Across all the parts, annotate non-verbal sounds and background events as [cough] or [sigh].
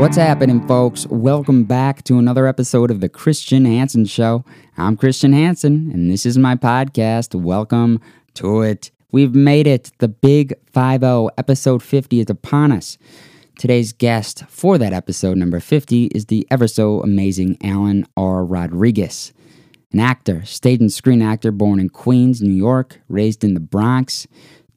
What's happening, folks? Welcome back to another episode of The Christian Hansen Show. I'm Christian Hansen, and this is my podcast. Welcome to it. We've made it. The big 5 0, episode 50 is upon us. Today's guest for that episode, number 50, is the ever so amazing Alan R. Rodriguez. An actor, stage and screen actor born in Queens, New York, raised in the Bronx,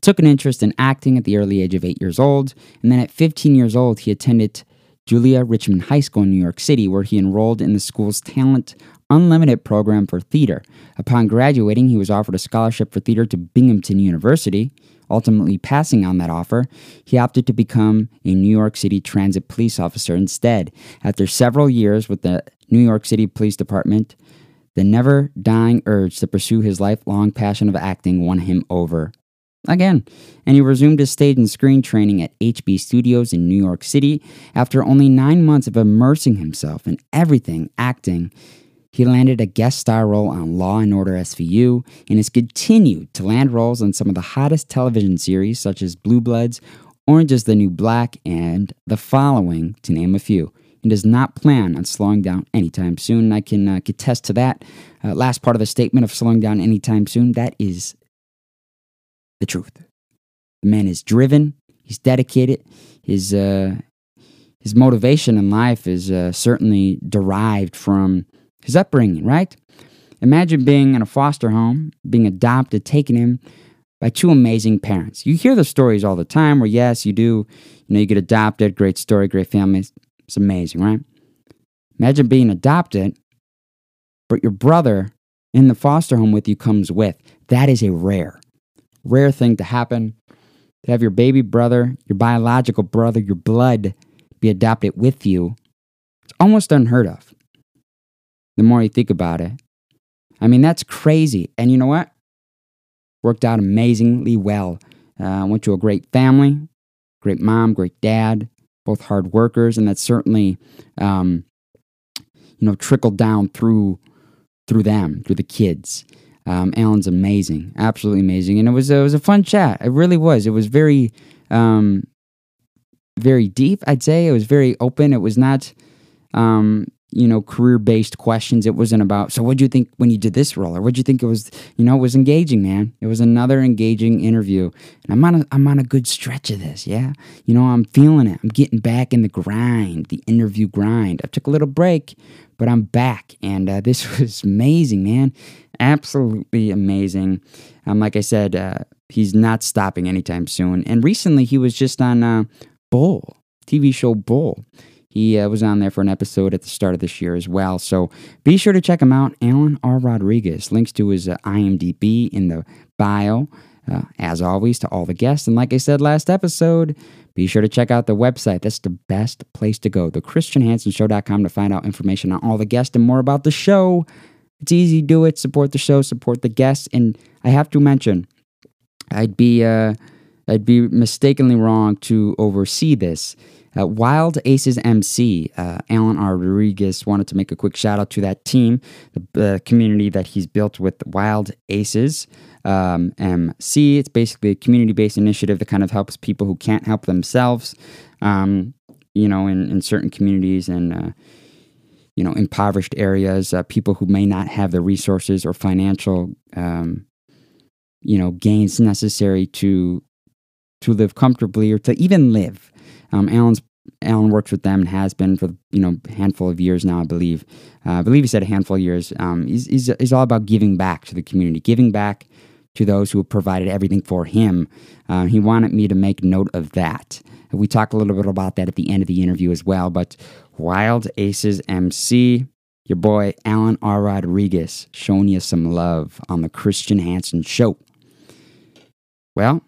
took an interest in acting at the early age of eight years old, and then at 15 years old, he attended Julia Richman High School in New York City, where he enrolled in the school's Talent Unlimited program for theater. Upon graduating, he was offered a scholarship for theater to Binghamton University. Ultimately, passing on that offer, he opted to become a New York City transit police officer instead. After several years with the New York City Police Department, the never dying urge to pursue his lifelong passion of acting won him over again, and he resumed his stage and screen training at HB Studios in New York City. After only nine months of immersing himself in everything acting, he landed a guest star role on Law and Order SVU and has continued to land roles on some of the hottest television series such as Blue Bloods, Orange is the New Black, and The Following, to name a few. He does not plan on slowing down anytime soon. I can uh, attest to that. Uh, last part of the statement of slowing down anytime soon, that is the truth. The man is driven, he's dedicated, his, uh, his motivation in life is uh, certainly derived from his upbringing, right? Imagine being in a foster home, being adopted, taken in by two amazing parents. You hear the stories all the time where, yes, you do, you know, you get adopted, great story, great family. It's amazing, right? Imagine being adopted, but your brother in the foster home with you comes with. That is a rare rare thing to happen. To have your baby brother, your biological brother, your blood be adopted with you, it's almost unheard of. The more you think about it, I mean, that's crazy. And you know what? Worked out amazingly well. Uh, went to a great family, great mom, great dad, both hard workers, and that certainly, um, you know, trickled down through through them, through the kids. Um, Alan's amazing, absolutely amazing, and it was it was a fun chat. It really was. It was very, um, very deep. I'd say it was very open. It was not, um, you know, career based questions. It wasn't about. So, what do you think when you did this role, or what do you think it was? You know, it was engaging, man. It was another engaging interview, and I'm on a I'm on a good stretch of this. Yeah, you know, I'm feeling it. I'm getting back in the grind, the interview grind. I took a little break, but I'm back, and uh, this [laughs] was amazing, man absolutely amazing. Um, like I said, uh, he's not stopping anytime soon. And recently, he was just on uh, Bull, TV show Bull. He uh, was on there for an episode at the start of this year as well. So be sure to check him out. Alan R. Rodriguez. Links to his uh, IMDb in the bio. Uh, as always, to all the guests. And like I said last episode, be sure to check out the website. That's the best place to go, thechristianhansenshow.com, to find out information on all the guests and more about the show. It's easy to do it. Support the show, support the guests, and I have to mention, I'd be uh, I'd be mistakenly wrong to oversee this. Uh, Wild Aces MC, uh, Alan R. Rodriguez wanted to make a quick shout out to that team, the uh, community that he's built with Wild Aces um, MC. It's basically a community based initiative that kind of helps people who can't help themselves, um, you know, in, in certain communities and uh, you know, impoverished areas, uh, people who may not have the resources or financial, um, you know, gains necessary to to live comfortably or to even live. Um, Alan's Alan works with them and has been for you know a handful of years now, I believe. Uh, I believe he said a handful of years. Um, he's, he's, he's all about giving back to the community, giving back to those who have provided everything for him. Uh, he wanted me to make note of that. We talk a little bit about that at the end of the interview as well. But Wild Aces MC, your boy Alan R. Rodriguez, showing you some love on the Christian Hansen Show. Well,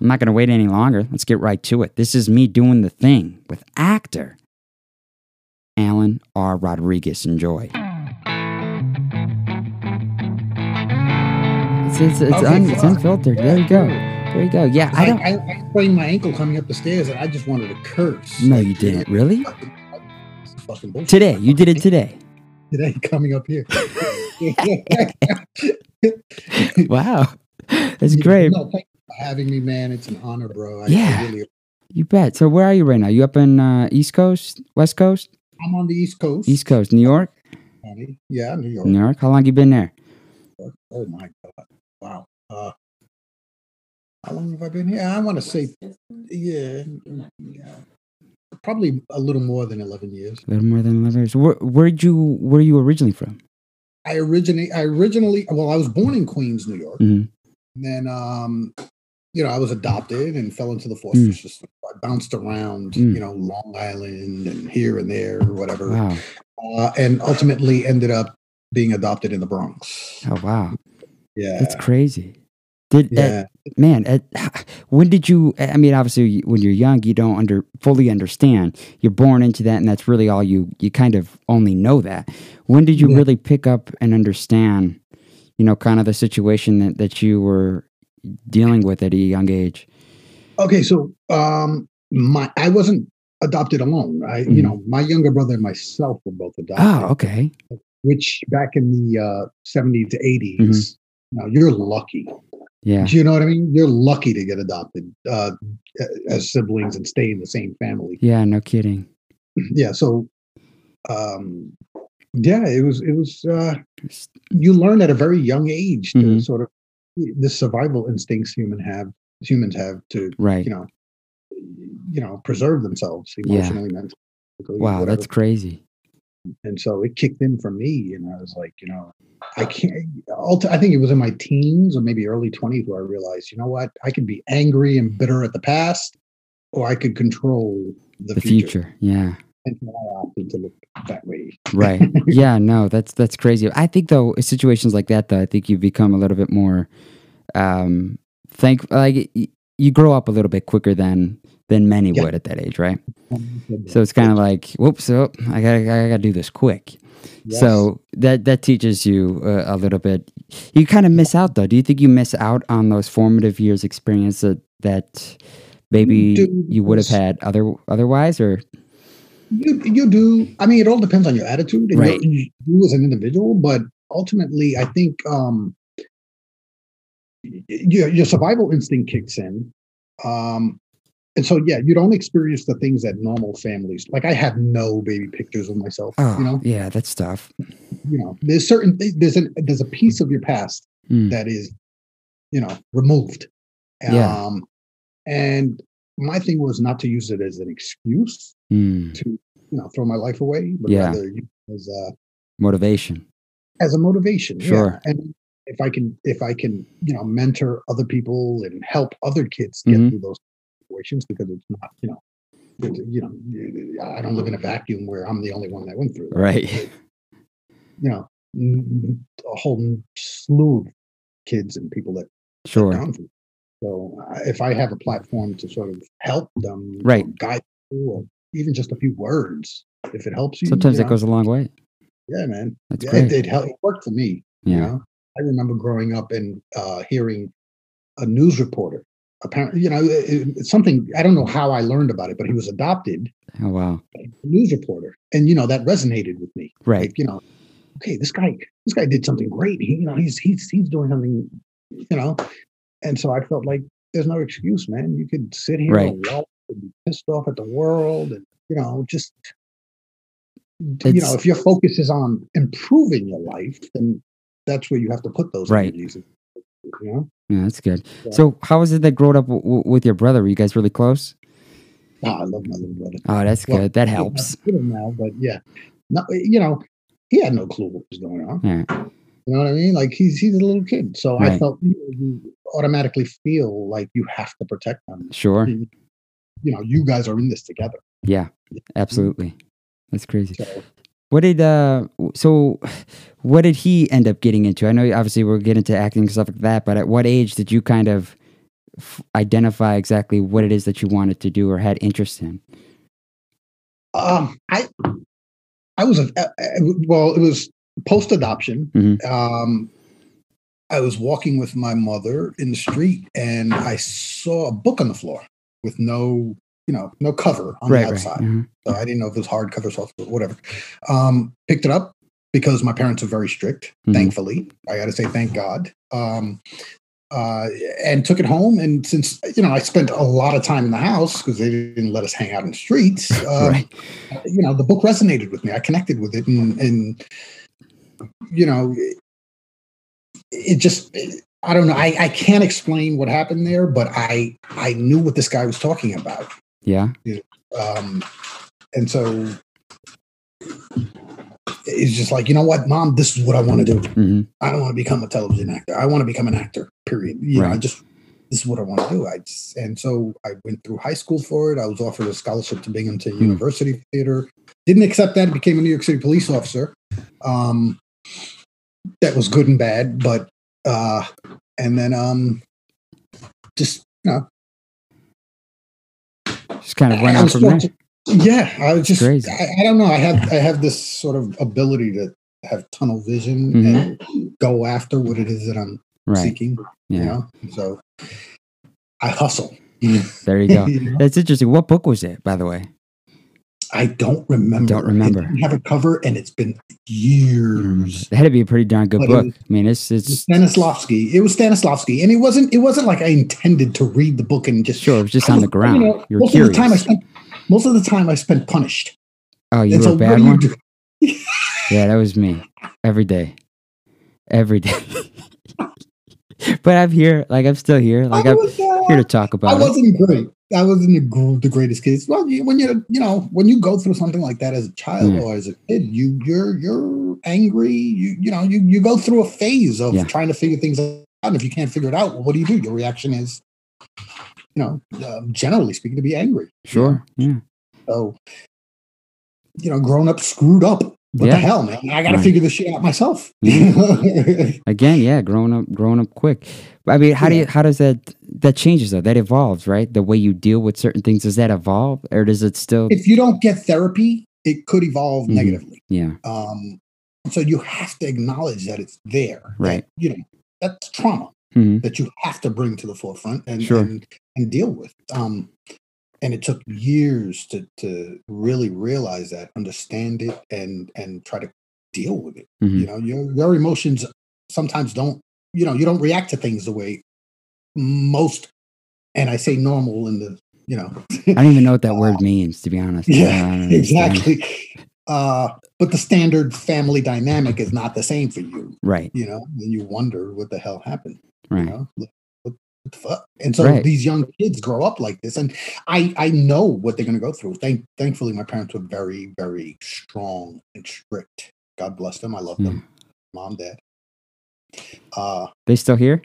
I'm not going to wait any longer. Let's get right to it. This is me doing the thing with actor Alan R. Rodriguez. Enjoy. It's, it's, it's, Okay, un, it's fuck. unfiltered. There you go. There you go. Yeah, I I, don't. I, I sprained my ankle coming up the stairs, and I just wanted to curse. No, you didn't. Really? It's fucking bullshit. Today. You did it today. Today, coming up here. [laughs] Wow. That's great. No, thank you for having me, man. It's an honor, bro. I, Yeah. Really, You bet. So where are you right now? You up in uh, East Coast, West Coast, I'm on the East Coast. East Coast, New York, Yeah, New York. New York. How long you been there? Oh my God! Wow. Uh, how long have I been here? I want to say, yeah, yeah, probably a little more than eleven years. A little more than eleven years. Where where'd you where are you originally from? I originally, I originally, well, I was born in Queens, New York. Mhm. And then, um, you know, I was adopted and fell into the foster Mm. system. I bounced around, Mm. you know, Long Island and here and there, or whatever, Wow. uh, and ultimately ended up being adopted in the Bronx. Oh wow. Yeah, That's crazy. Did uh, yeah. man? Uh, when did you? I mean, obviously, when you're young, you don't under fully understand. You're born into that, and that's really all you. You kind of only know that. When did you Yeah. really pick up and understand? You know, kind of the situation that that you were dealing with at a young age. Okay, so um, my I wasn't adopted alone. I, Mhm. you know, my younger brother and myself were both adopted. Oh, okay. Which back in the uh, 70s to 80s, Mhm. now you're lucky. Yeah. Do you know what I mean? You're lucky to get adopted uh, as siblings and stay in the same family. Yeah. No kidding. [clears throat] Yeah. So, um, yeah, it was, it was, uh, you learn at a very young age to Mhm. sort of the survival instincts human have, humans have to, Right. you know, you know, preserve themselves Yeah. emotionally, mentally. Wow, whatever. that's crazy. And so it kicked in for me, and I was like, you know, I can't. I think it was in my teens or maybe early twenties where I realized, you know what, I could be angry and bitter at the past, or I could control the, The future. future. Yeah. And I opted to look that way. Right. [laughs] yeah. No, that's that's crazy. I think though, situations like that, though, I think you become a little bit more um thank like you grow up a little bit quicker than than many Yeah. would at that age, right? So it's kind of like, whoops, oh, I gotta, I gotta do this quick. Yes. So that that teaches you uh, a little bit. You kind of miss out, though. Do you think you miss out on those formative years experience that that maybe do, you would have had other otherwise, or you you do. I mean, it all depends on your attitude and Right. you as an individual. But ultimately, I think um, your your survival instinct kicks in. Um, and so, yeah, you don't experience the things that normal families like. I have no baby pictures of myself. oh, You know, yeah, that's tough. you know, there's certain there's an there's a piece of your past Mm. that is, you know, removed. Yeah. Um, and my thing was not to use it as an excuse Mm. to, you know, throw my life away, but Yeah. rather as a Motivation. as a motivation. yeah. Sure. And if I can if I can, you know, mentor other people and help other kids get Mhm. through those situations because it's not, you know, you know, I don't live in a vacuum where I'm the only one that went through that. Right. [laughs] You know, a whole slew of kids and people that Sure. So uh, if I have a platform to sort of help them, Right. guide them, or even just a few words, if it helps you, Sometimes you know, goes a long way. Yeah, man. That's Yeah, great. it, it, helped, it worked for me. You Yeah. know, I remember growing up and uh, hearing a news reporter. Apparently, you know, it, it's something I don't know how I learned about it, but he was adopted, Oh wow. a news reporter, and you know that resonated with me. Right. Like, you know, okay, this guy, this guy did something great. He, you know, he's he's he's doing something, you know, and so I felt like there's no excuse, man. You could sit here Right. and and be pissed off at the world, and you know, just you know, if your focus is on improving your life, then that's where you have to put those Right. energies. You know, Yeah, that's good. Yeah. So, how was it that growing up w- with your brother? Were you guys really close? Ah, I love my little brother. Oh, that's Well, good. That helps. now, but yeah, no, you know, he had no clue what was going on. You know what I mean? Like he's he's a little kid, so I felt you, know, you automatically feel like you have to protect them. Sure. You you know, you guys are in this together. Yeah. Absolutely. That's crazy. So What did uh? So, what did he end up getting into? I know obviously we're getting into acting and stuff like that, but at what age did you kind of f- identify exactly what it is that you wanted to do or had interest in? um, I I was a, uh, uh, well, it was post adoption. Mhm. Um, I was walking with my mother in the street, and I saw a book on the floor with no, you know, no cover on right. the Right. outside. mhm. So I didn't know if it was hardcover, soft, whatever. Um, picked it up because my parents are very strict. Mhm. Thankfully, I got to say thank God. Um, uh, and took it home. And since you know I spent a lot of time in the house because they didn't let us hang out in the streets, [laughs] uh, right. you know, the book resonated with me. I connected with it, and and you know, it, it just. I don't know. I, I can't explain what happened there, but I I knew what this guy was talking about. Yeah. Um, and so it's just like, you know what, mom, this is what I want to do. hmm I don't want to become a television actor. I want to become an actor, period. You know, I just, this is what I want to do. I just, and so I went through high school for it. I was offered a scholarship to Binghamton Hmm. University Theater. Didn't accept that, became a New York City police officer. Um, that was good and bad, but, uh, and then, um, just, you know, Just kind of went out from there. fortunate- Yeah, I was just Crazy. I, I don't know. I have I have this sort of ability to have tunnel vision Mhm. and go after what it is that I'm Right. seeking. Yeah. You know, so I hustle. There you [laughs] go. That's interesting. What book was it, by the way? I don't remember. Don't remember. It have a cover, and it's been years. Mm, it had to be a pretty darn good But book. was- I mean, it's it's Stanislavski. It was Stanislavski, and it wasn't. It wasn't like I intended to read the book and just. sure it was just I on was- the ground. you know, You're most curious. of the time I spent. Most of the time I spent punished. oh, you and were so a bad one. Yeah, that was me. Every day. Every day. [laughs] [laughs] but I'm here. Like I'm still here. Like I I'm was, uh, here to talk about it. wasn't great. I wasn't the, the greatest kid. Well, when you you know when you go through something like that as a child Yeah. or as a kid, you you're you're angry. You you know you you go through a phase of Yeah. trying to figure things out. And if you can't figure it out, well, what do you do? Your reaction is, you know, uh, generally speaking, to be angry. Sure. Yeah. So, you know, grown up screwed up. What Yeah. the hell, man? I got to Right. figure this shit out myself. Again, yeah, growing up growing up quick. I mean, how do you how does that that changes though? That evolves, right? The way you deal with certain things, does that evolve? Or does it still if you don't get therapy, it could evolve Mhm. negatively. Yeah. Um, so you have to acknowledge that it's there. that, Right. you know, that's trauma Mhm. that you have to bring to the forefront and Sure. and, and deal with. Um, and it took years to to really realize that, understand it, and and try to deal with it. Mhm. You know, your your emotions sometimes don't. You know, you don't react to things the way most, and I say normal in the. You know, I don't even know what [laughs] that word means, to be honest. Yeah, [laughs] exactly. Uh, but the standard family dynamic is not the same for you, Right. you know, and you wonder what the hell happened, Right. you know, what, what the fuck? And so Right. these young kids grow up like this, and I I know what they're going to go through. Thank thankfully, my parents were very very strong and strict. God bless them. I love Yeah. them, mom, dad. Uh, They still here?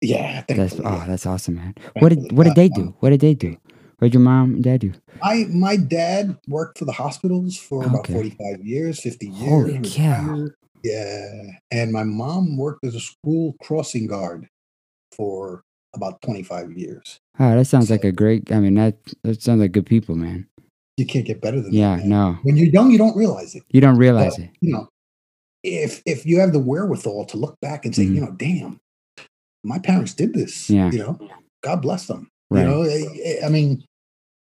yeah, That's oh, yeah. that's awesome, man. What did what did they do? Um, What did they do? What did your mom and dad do? My my dad worked for the hospitals for about 45 years, 50 years. Holy cow. Yeah. And my mom worked as a school crossing guard for about 25 years. Oh, that sounds like a great. I mean, that that sounds like good people, man. You can't get better than Yeah, that. man. no, When you're young, you don't realize it. you don't realize But, it. You know, if if you have the wherewithal to look back and say, Mhm. you know, damn, my parents did this. Yeah. You know, God bless them. Right. You know, I, I mean,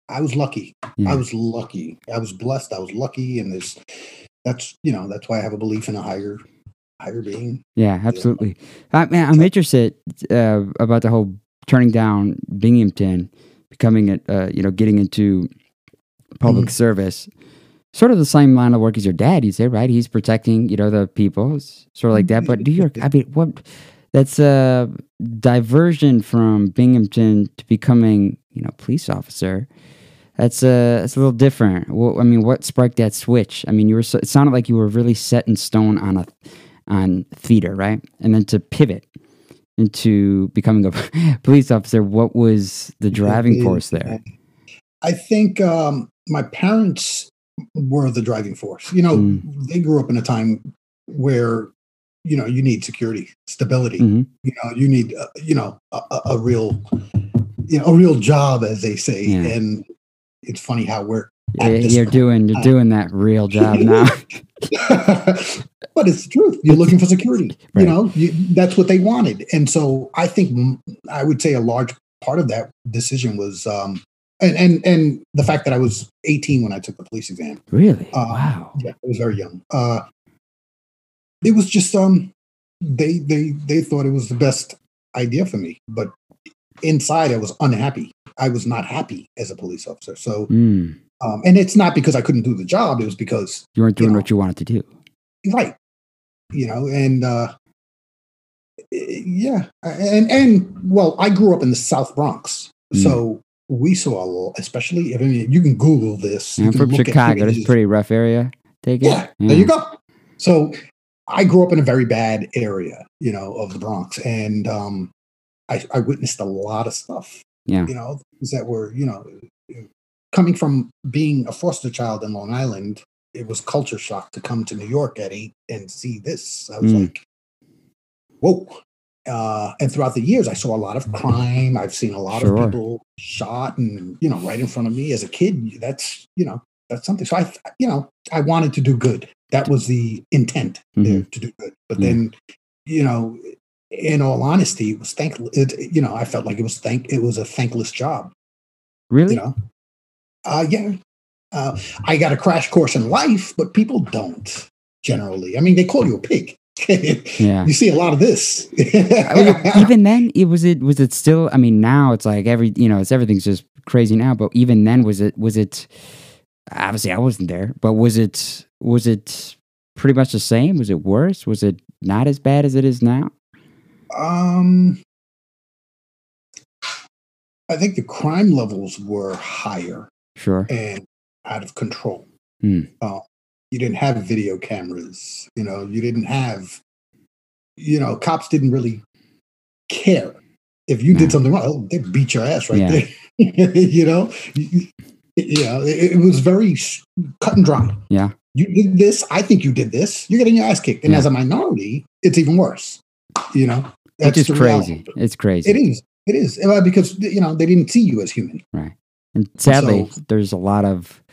I was lucky. Yeah. I was lucky. I was blessed. I was lucky, and there's that's you know that's why I have a belief in a higher higher being. Yeah, absolutely. I mean, I'm interested uh, about the whole turning down Binghamton, becoming a uh, you know getting into public Mm-hmm. service. Sort of the same line of work as your dad, you say, right? He's protecting, you know, the people, it's sort of like that. But New York, I mean, what? That's a diversion from Binghamton to becoming, you know, police officer. That's a it's a little different. Well, I mean, what sparked that switch? I mean, you were so, it sounded like you were really set in stone on a on theater, right? And then to pivot into becoming a [laughs] police officer, what was the driving force there? I think um, my parents were the driving force. You know, Mm. they grew up in a time where you know you need security, stability. Mhm. You know, you need uh, you know a, a, a real you know a real job, as they say. Yeah. And it's funny how we're Yeah, You're point. doing you're doing that real job now. [laughs] [laughs] but it's the truth. You're looking for security. Right. You know, you, that's what they wanted. And so I think I would say a large part of that decision was, um, and and and the fact that I was 18 when I took the police exam. really? Uh, wow. Yeah, I was very young. Uh, it was just um, they they they thought it was the best idea for me. But inside, I was unhappy. I was not happy as a police officer. So, Mm. um, and it's not because I couldn't do the job. It was because You weren't doing know. what you wanted to do. right, you know, and uh, yeah, and and well, I grew up in the South Bronx, Mm. so we saw a lot, especially. I mean, you can Google this. you I'm can from Chicago. A pretty rough area. Take it. Yeah, there you go. So I grew up in a very bad area, you know, of the Bronx, and um, I, I witnessed a lot of stuff. Yeah. You know, things that were, you know, coming from being a foster child in Long Island, it was culture shock to come to New York at eight and see this. I was Mm. like, whoa. Uh, and throughout the years, I saw a lot of crime. I've seen a lot Sure. of people shot, and you know, right in front of me as a kid. That's you know, that's something. So I, you know, I wanted to do good. That was the intent there to do good. But Yeah. then, you know, in all honesty, it was thank. It, you know, I felt like it was thank. It was a thankless job. Really? You know, uh, yeah. Uh, I got a crash course in life, but people don't generally. I mean, they call you a pig. [laughs] Yeah. You see a lot of this. [laughs] Even then, it was it was it still. I mean, now it's like every you know, it's everything's just crazy now. But even then, was it was it? Obviously, I wasn't there, but was it was it pretty much the same? Was it worse? Was it not as bad as it is now? Um, I think the crime levels were higher Sure. and out of control. Hmm. Uh, you didn't have video cameras. You know, you didn't have. You know, cops didn't really care if you No. did something wrong. They beat your ass right Yeah. there. [laughs] you know, yeah, it, it was very cut and dry. Yeah. You did this. I think you did this. You're getting your ass kicked. And Yeah. as a minority, it's even worse. You know, It's just the reality. crazy. It's crazy. It is. It is because you know they didn't see you as human. Right. And sadly, So- there's a lot of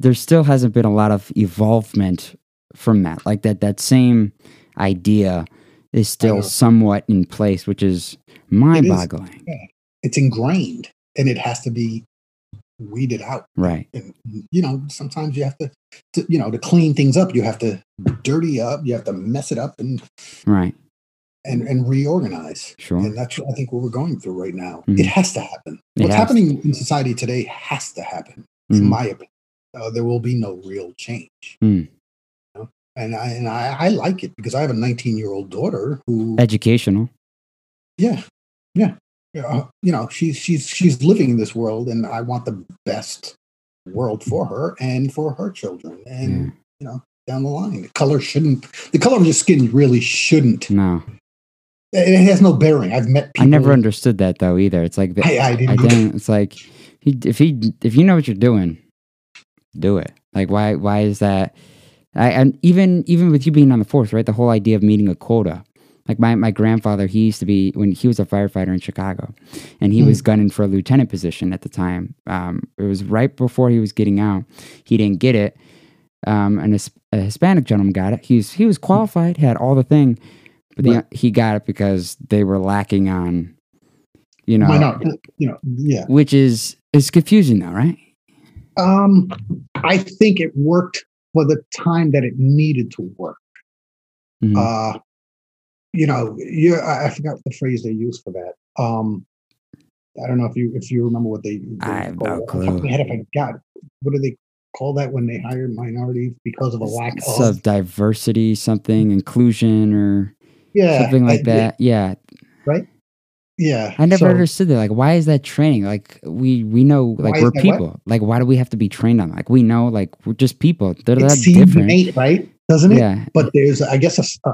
there still hasn't been a lot of evolvement from that. Like that that same idea is still somewhat in place, which is mind-boggling. It's ingrained, and it has to be weeded out. Right. And you know, sometimes you have to, to, you know, to clean things up, you have to dirty up, you have to mess it up, and Right. and and reorganize. Sure. And that's I think what we're going through right now. Mhm. It has to happen. It What's happening in society today has to happen. In Mhm. my opinion, uh, there will be no real change. Mm. You know? And I and I, I like it because I have a 19 year old daughter who Educational. Yeah, yeah. Uh, you know, she's she's she's living in this world, and I want the best world for her and for her children. And Yeah. you know, down the line, the color shouldn't. The color of your skin really shouldn't. No. It has no bearing. I've met people. I never understood that though either. It's like the, I, I I didn't. either. didn't. It's like he, if he if you know what you're doing, do it. Like why why is that? I and even even with you being on the force, right? The whole idea of meeting a quota. Like my, my grandfather, he used to be when he was a firefighter in Chicago, and he Hmm. was gunning for a lieutenant position at the time. Um, it was right before he was getting out. He didn't get it. Um, and a, a Hispanic gentleman got it. He's he was qualified, had all the thing, but the, Right. he got it because they were lacking on, you know, Why not? You know, yeah. which is is confusing though, right? Um, I think it worked for the time that it needed to work. Mhm. Uh, you know, you I forgot the phrase they used for that. Um, I don't know if you if you remember what they. they I have call no it. Off the top clue. head, if I got what do they call that when they hire minorities because of a lack of diversity, something inclusion, or yeah something like I- that. Yeah, Yeah, I never so- understood that. Like, why is that training? Like, we we know, like, we're that what? people. Like, why do we have to be trained on? Like, we know, like, we're just people. They're It seems different. innate, right? Doesn't it? Yeah, But there's, I guess, a,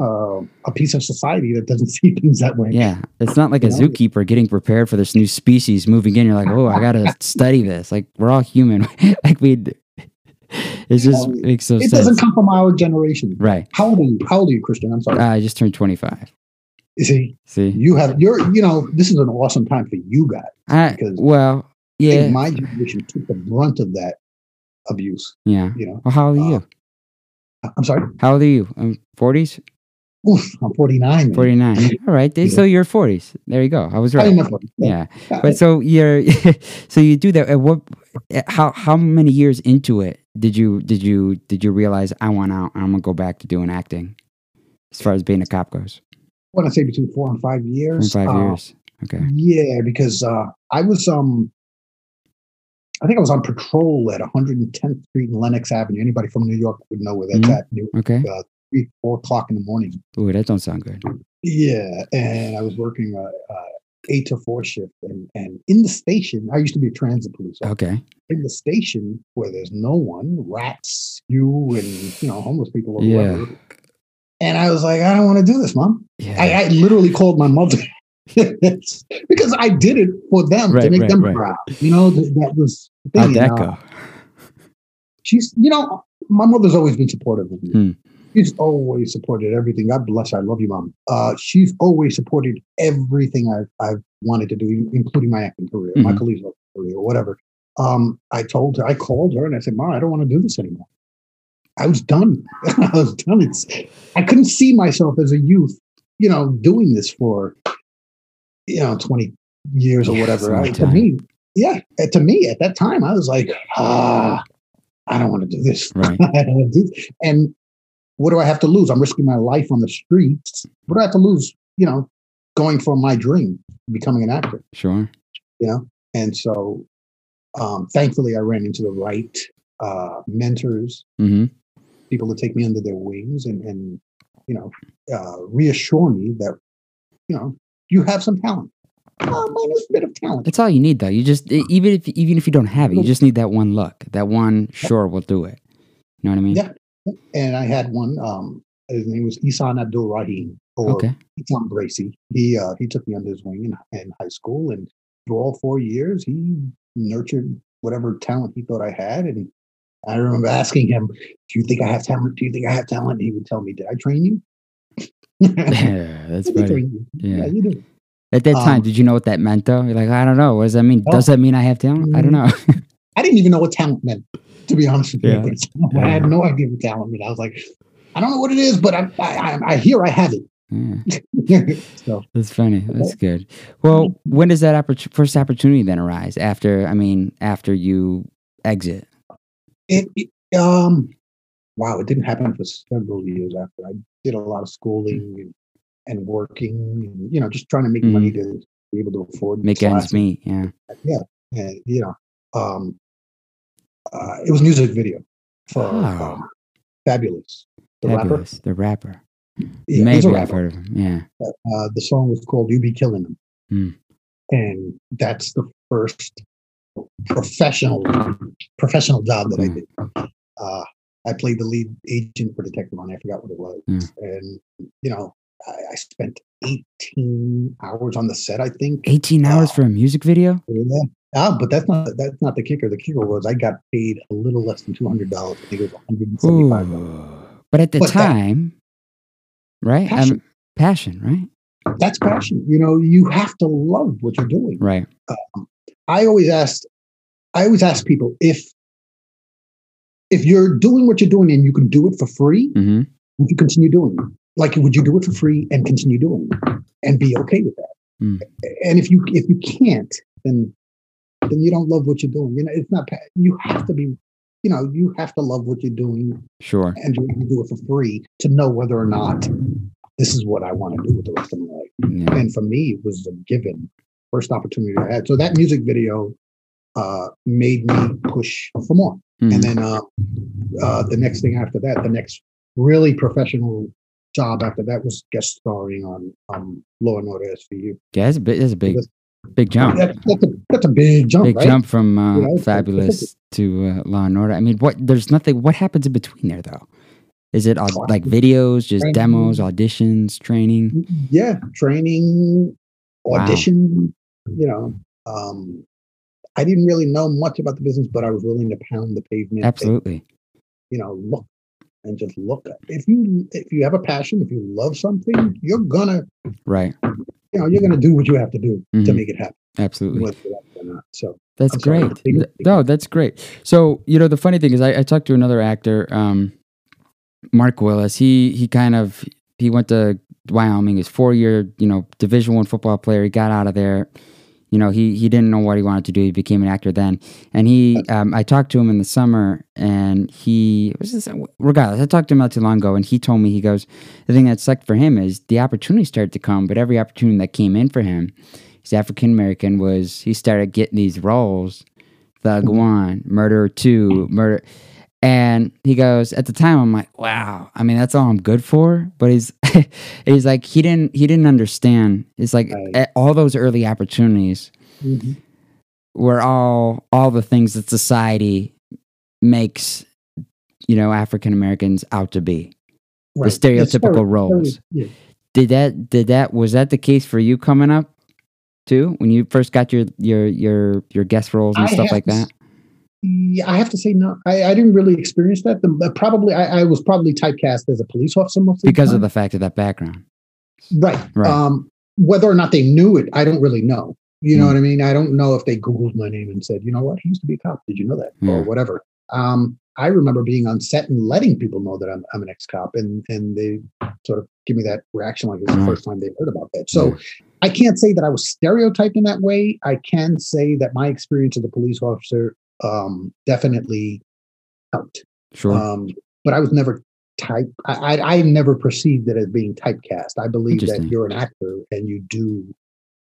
a, a, piece of society that doesn't [laughs] see things that way. yeah. It's not like a zookeeper getting prepared for this new species moving in. You're like, oh, I gotta [laughs] study this. Like, we're all human. [laughs] like we, it just makes no it sense. doesn't come from our generation. right. How old are you? How old are you, Christian? I'm sorry. Uh, I just turned 25. You see, See, you have you're you know this is an awesome time for you guys. I, because- well, yeah, my generation took the brunt of that abuse. yeah. You know, Well, how old are Uh, you? I'm sorry. How old are you? Um, 40s? Oof, I'm 49. man. 49. [laughs] All right. So you're 40s. There you go. I was right. 40. Yeah. [laughs] Yeah, But so you're [laughs] so you do that at what how how many years into it did you did you did you realize I want out I'm going to go back to doing acting as far as being a cop goes? Want to say between four and five years. and five Uh, years. Okay. Yeah, because uh, I was um, I think I was on patrol at 110th Street and Lenox Avenue. Anybody from New York would know where that's Mhm. at. Okay. uh, three, four o'clock in the morning. Ooh, that don't sound good. Yeah, and I was working a, a eight to four shift, and and in the station, I used to be a transit police. officer. Okay. In the station where there's no one, rats, you, and you know, homeless people or Yeah. whoever. And I was like, I don't want to do this, mom. Yeah. I, I literally called my mother [laughs] because I did it for them to make right, them right. proud. You know, th- that was the How'd that go? She's, you know, my mother's always been supportive of me. Hmm. She's always supported everything. God bless her. I love you, mom. Uh, she's always supported everything I've, I've wanted to do, including my acting career, my Mhm. collegiate career, whatever. Um, I told her, I called her and I said, Mom, I don't want to do this anymore. I was done. [laughs] I was done. It's, I couldn't see myself as a youth, you know, doing this for, you know, 20 years or Yeah, whatever. it's a long I, to me, yeah, uh, to me at that time, I was like, ah, I don't want to do this. [laughs] Right. I don't wanna do this. And what do I have to lose? I'm risking my life on the streets. What do I have to lose? You know, going for my dream, becoming an actor. Sure. You know, And so, um, thankfully, I ran into the right uh, mentors, Mm-hmm. People to take me under their wings, and and you know, uh, reassure me that you know you have some talent, a minor bit of talent. That's all you need, though. You just even if even if you don't have it, you just need that one look. That one. Sure, we'll do it. You know what I mean? Yeah. And I had one. Um, his name was Isan Abdul Rahim, or Okay. Isan Bracy. He uh, he took me under his wing in, in high school, and through all four years, he nurtured whatever talent he thought I had. And I remember asking him, "Do you think I have talent? Do you think I have talent?" And he would tell me, "Did I train you?" [laughs] Yeah, that's [laughs] funny. Yeah. Yeah, you do. At that time, Um, did you know what that meant, though? You're like, I don't know. What does that mean? No. Does that mean I have talent? I don't know. [laughs] I didn't even know what talent meant, to be honest with you. Yeah. I had no idea what talent meant. I was like, I don't know what it is, but I I, I, I hear I have it. yeah, so that's funny. That's good. Well, when does that oppor- first opportunity then arise? After, I mean, after you exit. It, it um wow, it didn't happen for several years after. I did a lot of schooling and, and working, and, you know, just trying to make money to be able to afford. Make ends meet. Yeah. yeah, And you know, um, uh, it was music video for Oh. um, Fabolous, the rapper. Fabolous. The rapper. Yeah, Maybe I've rapper. heard of him. Yeah. uh, the song was called "You Be Killing Them," Hmm. and that's the first professional professional job that I Hmm. did. Uh, I played the lead agent for Detective on. I forgot what it was, Hmm. and you know, I, I spent 18 hours on the set. I think. 18 hours Oh. for a music video? Yeah. Ah, but that's not that's not the kicker. The kicker was I got paid a little less than two hundred dollars. I think it was one hundred and seventy five dollars. But at the But that- time, right? Passion. Um, passion, right? That's passion. You know, you have to love what you're doing. Right. I always asked, I always ask people if if you're doing what you're doing and you can do it for free, hmm would you continue doing it? Like, would you do it for free and continue doing it and be okay with that? Mm. And if you if you can't, then then you don't love what you're doing. You know, it's not. You have to be. You know, you have to love what you're doing Sure. and you you do it for free to know whether or not this is what I want to do with the rest of my life. Yeah. And for me, it was a given first opportunity I had. So that music video uh, made me push for more. Mhm. And then uh, uh, the next thing after that, the next really professional job after that was guest starring on um, Law and Order SVU. yeah, that's a big, that's a big, big jump. That, that's, a, that's a big jump, big right? jump from uh, You know, it's- Fabolous to uh, Law and Order. I mean, what? There's nothing. What happens in between there, though? Is it like videos, just Training. demos, auditions, training? Yeah, training, Wow. audition. You know, um, I didn't really know much about the business, but I was willing to pound the pavement. and, Absolutely. you know, look and just look. If you if you have a passion, if you love something, you're gonna Right. you know you're gonna do what you have to do to Mhm. make it happen, Absolutely. whether you like it or not. So That's I'm great. No, that's great. So you know, the funny thing is, I, I talked to another actor, um, Mark Willis. He he kind of he went to Wyoming. His four year, you know, Division One football player. He got out of there. You know he he didn't know what he wanted to do. He became an actor then, and he um, I talked to him in the summer, and he was this, regardless. I talked to him not too long ago, and he told me he goes the thing that sucked for him is the opportunity started to come, but every opportunity that came in for him, he's African American, was he started getting these roles, Thug One, Murder Two, Murder. And he goes, at the time, I'm like, wow. I mean, that's all I'm good for. But he's, [laughs] he's like, he didn't, he didn't understand. It's like Right. all those early opportunities Mhm. were all, all the things that society makes, you know, African Americans out to be. Right. The stereotypical roles. yeah. Did that, did that, was that the case for you coming up too? When you first got your, your, your, your guest roles and I stuff like that? Yeah, I have to say no. I, I didn't really experience that. The, probably I, I was probably typecast as a police officer of Because the of the fact of that background. right. Right. Um, whether or not they knew it, I don't really know. You know Mm. what I mean? I don't know if they Googled my name and said, you know what, he used to be a cop. Did you know that? Or whatever. Um, I remember being on set and letting people know that I'm, I'm an ex-cop, and and they sort of give me that reaction like it was the first time they heard about that. So I can't say that I was stereotyped in that way. I can say that my experience as a police officer um, definitely out. Sure. Um, but I was never type. I, I I never perceived it as being typecast. I believe that you're an actor and you do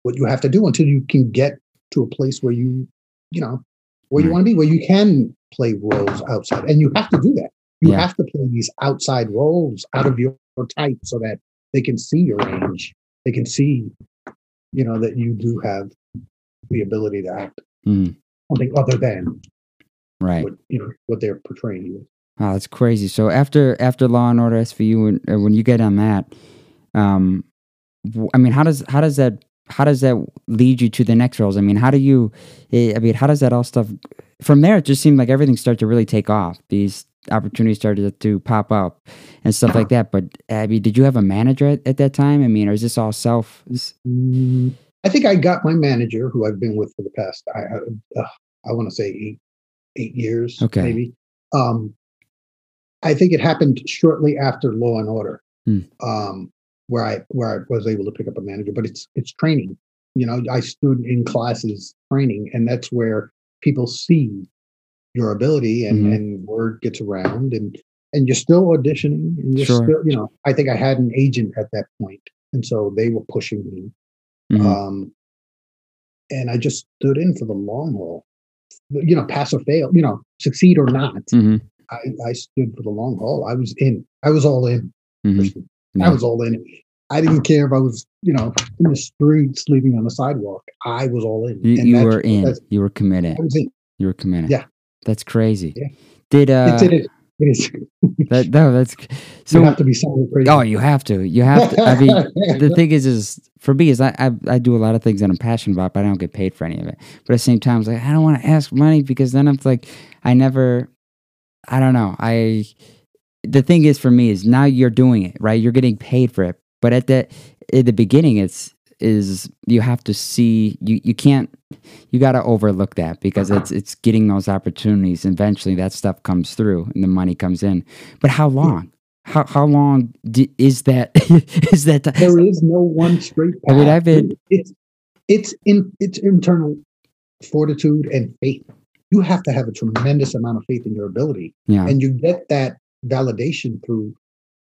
what you have to do until you can get to a place where you, you know, where you want to be, where you can play roles outside, and you have to do that. You Yeah. have to play these outside roles out of your type so that they can see your range. They can see, you know, that you do have the ability to act Mhm. Something other than Right. what you know what they're portraying you. Wow, that's crazy. So after after Law and Order SVU, when, uh, when you get on that, um, i mean, how does how does that how does that lead you to the next roles? I mean, how do you? eh, I mean, how does that all stuff? From there, it just seemed like everything started to really take off. These opportunities started to pop up and stuff like that. But abby did you have a manager at, at that time? I mean, or is this all self? I think I got my manager, who I've been with for the past, I, I, uh, I want to say eight, eight years, Okay. maybe. Um, I think it happened shortly after Law and Order, Hmm. um, where I where I was able to pick up a manager. But it's it's training. You know, I stood in classes training, and that's where people see your ability, and Mhm. and word gets around, and and you're still auditioning, and you're Sure. still, you know, I think I had an agent at that point, and so they were pushing me Mhm. um, and I just stood in for the long haul. You know, pass or fail, you know, succeed or not. Mhm. I, I stood for the long haul. I was in. I was all in. Mhm. Yeah. I was all in. I didn't care if I was, you know, in the street sleeping on the sidewalk. I was all in. You, you were in. You were committed. I was in. You were committed. Yeah. That's crazy. Yeah. Did uh? It. It is. That no, that's you have to be somewhere crazy. Oh, you have to. You have to. I mean, [laughs] the thing is, is for me, is I, I I do a lot of things that I'm passionate about, but I don't get paid for any of it. But at the same time, it's like I don't want to ask money because then I'm like I never. I don't know. I. The thing is, for me, is now you're doing it right. You're getting paid for it, but at the at the beginning, it's is you have to see you you can't you got to overlook that because it's it's getting those opportunities. Eventually that stuff comes through and the money comes in. But how long? How how long d- is that [laughs] is that ti- there is no one straight path. I mean, I've been- it's it's in it's internal fortitude and faith. You have to have a tremendous amount of faith in your ability, yeah. And you get that validation through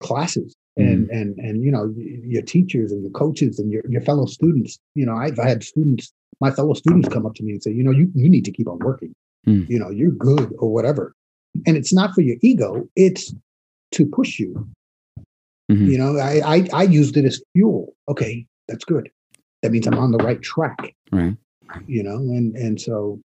classes and Mm-hmm. and and you know your teachers and your coaches and your, your fellow students. You know, I've had students, my fellow students, come up to me and say, you know, you you need to keep on working. Mm. You know, you're good or whatever, and it's not for your ego; it's to push you. Mhm. You know, I, I I used it as fuel. Okay, that's good. That means I'm on the right track. right You know, and and so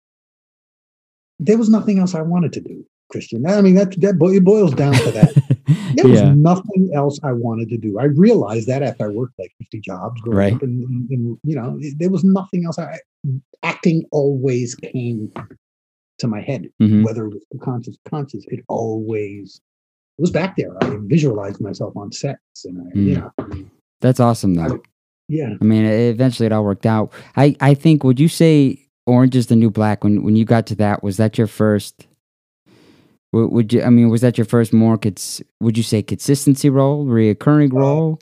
there was nothing else I wanted to do, Christian. I mean, that that it boils down to that. [laughs] [laughs] There was yeah nothing else I wanted to do. I realized that after I worked like 50 jobs growing Right. up, and, and, and, you know, there was nothing else. I acting always came to my head, Mhm. whether it was conscious, conscious. It always it was back there. I visualized myself on sets, and I, you Mm. that's awesome though yeah. i mean eventually it all worked out i i think would you say orange is the new black when when you got to that was that your first would, would you i mean was that your first more cons- would you say consistency role reoccurring Uh, role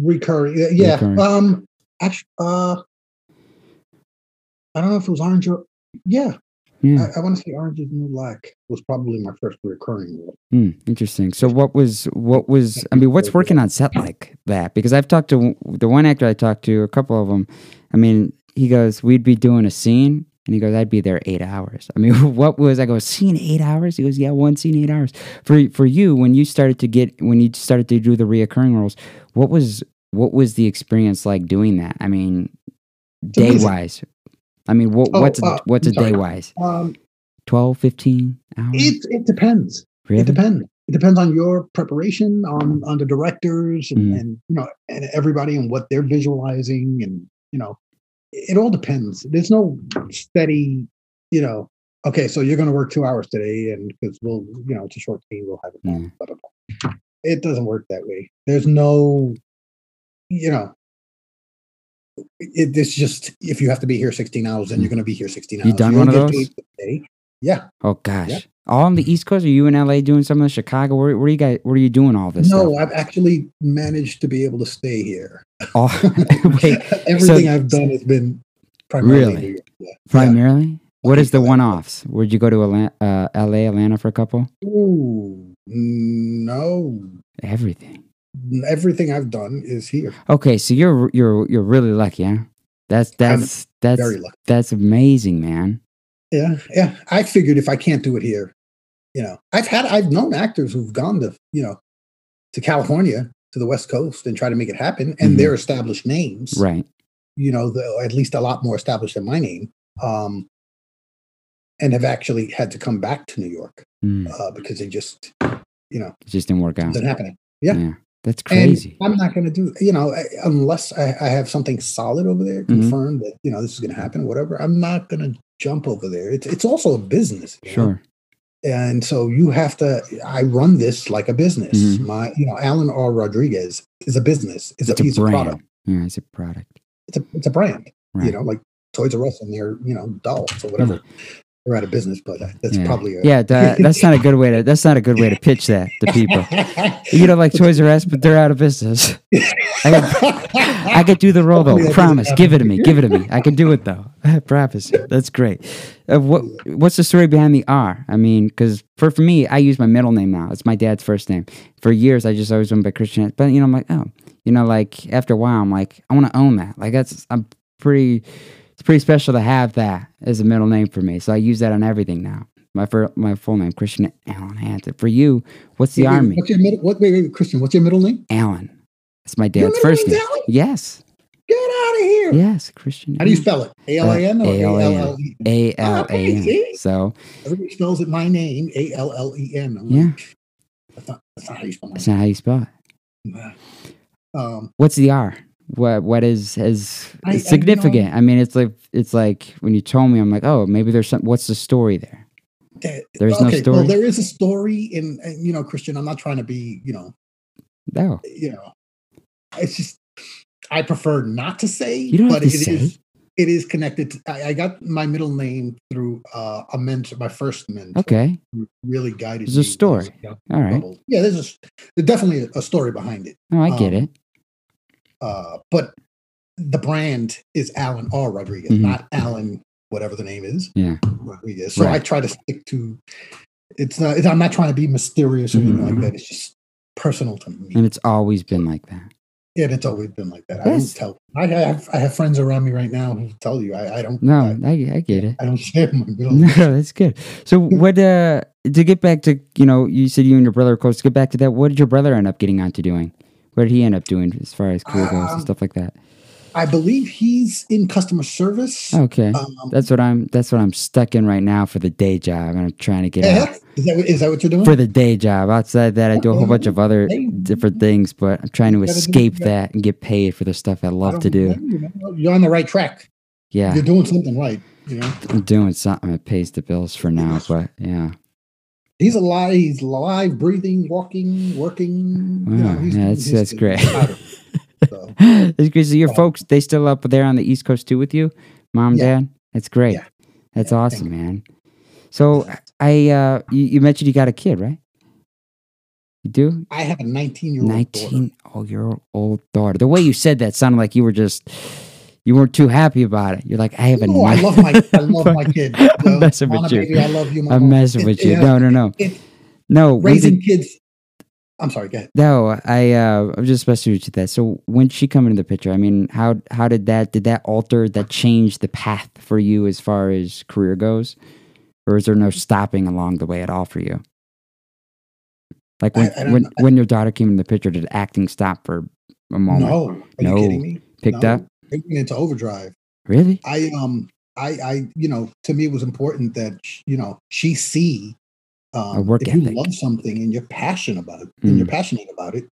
recurring. Yeah, yeah. Recurring. Um, actually, uh, I don't know if it was Orange or yeah. Yeah. I, I want to say Orange is New Black was probably my first recurring role. Hmm, interesting. So what was what was I mean, what's working on set like that? Because I've talked to the one actor I talked to, a couple of them. I mean, he goes, "We'd be doing a scene." And he goes, I'd be there eight hours. I mean, [laughs] what was I go, scene eight hours? He goes, Yeah, one scene eight hours. For for you, when you started to get when you started to do the reoccurring roles, what was what was the experience like doing that? I mean, day wise. I mean, what, Oh, what's a, uh, what's a day wise? Um, 12, 15 hours? it it depends. really? It depends. It depends on your preparation, on on the directors, and, Mhm. and you know, and everybody and what they're visualizing, and you know, it all depends. There's no steady, you know. Okay, so you're going to work two hours today, and because we'll, you know, it's a short scene, we'll have it. Yeah. Mm. blah, blah, blah. It doesn't work that way. There's no, you know, it, it's just if you have to be here 16 hours, then you're mm. going to be here 16 hours. You done don't one of those? paid for the day. Yeah. Oh gosh. All on the East Coast? Are you in LA doing some of the Chicago? Where, where are you guys where are you doing all this No, stuff? I've actually managed to be able to stay here. Oh, [laughs] [laughs] wait, Everything I've done has been primarily Really? Yeah. primarily? What is the one offs? Where'd you go to Atlanta, uh, LA, Atlanta for a couple? Ooh, no. Everything. Everything I've done is here. Okay, so you're you're you're really lucky, huh? That's that's that's Very lucky. that's amazing, man. Yeah, yeah. I figured if I can't do it here, you know, I've had I've known actors who've gone to you know to California to the West Coast and try to make it happen, and Mhm. they're established names. Right. You know, the, at least a lot more established than my name. Um, and have actually had to come back to New York Mm, uh, because they just, you know, it just didn't work out. isn't happening. Yeah. That's And crazy. I'm not going to do, you know, I- unless I, I have something solid over there, Mhm. confirmed that you know this is going to happen, whatever. I'm not going to jump over there. It's it's also a business, you know? Sure. And so you have to. I run this like a business. Mhm. My, you know, Alan R. Rodriguez is a business. Is It's a piece of product. Yeah, it's a product. It's a it's a brand. Right. You know, like Toys R Us and their you know dolls or whatever. They're out of business, but that's yeah. probably a, yeah, that, [laughs] that's not a good way to that's not a good way to pitch that to people. You know, like Toys R Us, but they're out of business. I could, I could do the role though. Promise. Give it to me. Give it to me. I can do it though. I [laughs] promise. you. That's great. Uh, what What's the story behind the R? I mean, because for for me, I use my middle name now. It's my dad's first name. For years, I just always went by Christian. But you know, I'm like, oh, you know, like after a while, I'm like, I want to own that. Like that's I'm pretty. It's pretty special to have that as a middle name for me. So I use that on everything now. My fir- my full name, Christian Allen Hansen. For you, what's the Wait, wait, army? What's your middle? What? Wait, wait, Christian. What's your middle name? Allen. That's my dad's first name. Allen? Yes. Get out of here. Yes, Christian. How do you spell it? A L A N or A L. L E? A L A N. see? So Everybody spells it my name, A L L E N. Yeah. That's not, that's not how you spell my that's not how you spell it. Um, What's the R? What what is is I- I significant? I, mean, it's like it's like when you told me, I'm like, oh, maybe there's some. What's the story there? that- There's no story? Well, there is a story in, and, you know, Christian, I'm not trying to be, you know, No, you know, it's just, I prefer not to say, You don't have but to it is, say. it is connected. To, I, I got my middle name through uh, a mentor, my first mentor. okay, Really guided There's a story. all right. Yeah, there's a, there's definitely a, story behind it. No, I get Um, it. Uh, but the brand is Alan R. Rodriguez, Mhm. not Alan, whatever the name is, Yeah, Rodriguez. So I try to stick to. It's not. It's, I'm not trying to be mysterious or anything Mhm. like that. It's just personal to me, and it's always been like that. and it's always been like that. I Yes. don't tell. I have I have friends around me right now who tell you I, I don't. No, I, I, I get it. I don't share my middle [laughs] No, that's good. So what? Uh, to get back to you know, you said you and your brother are close. To get back to that, what did your brother end up getting onto doing? What did he end up doing as far as career goes and Um, stuff like that? I believe he's in customer service. Okay, Um, that's what I'm. That's what I'm stuck in right now for the day job, and I'm trying to get yeah, out is that that what you're doing? for the day job. Outside that, I do a whole bunch of other different things, but I'm trying to You gotta do- escape that and get paid for the stuff I I love don't to do. You're on the right track. Yeah, You're doing something right. You know, I'm doing something that pays the bills for now, but yeah. He's alive. He's alive, breathing, walking, working. you know, he's yeah, that's- his that's great. I'm proud of him. So, That's great. So your folks, they still up there on the East Coast too with you, mom, Yeah. dad. That's great. Yeah. That's Yeah, awesome, man. So I, uh, you, you mentioned you got a kid, right? You do. I have a 19 year old. Nineteen. Oh, your old daughter. The way you said that sounded like you were just, you weren't too happy about it. You're like, I have a No, I love my I [laughs] love my kid. I'm messing with you. baby, I love you. I'm messing It- with you. yeah, No, no, no, [laughs] it- no. raising did- kids. I'm sorry. Go ahead. no, I uh, I'm just supposed to reach that. So when she come into the picture, I mean, how how did that did that alter that change the path for you as far as career goes, or is there no stopping along the way at all for you? Like when I- I when when your daughter came in the picture, did acting stop for a moment? No, are No. you kidding me? Picked No. up? It went into overdrive. Really? I um I I you know to me it was important that you know she see um, if you love something and you're passionate about it Mm. and you're passionate about it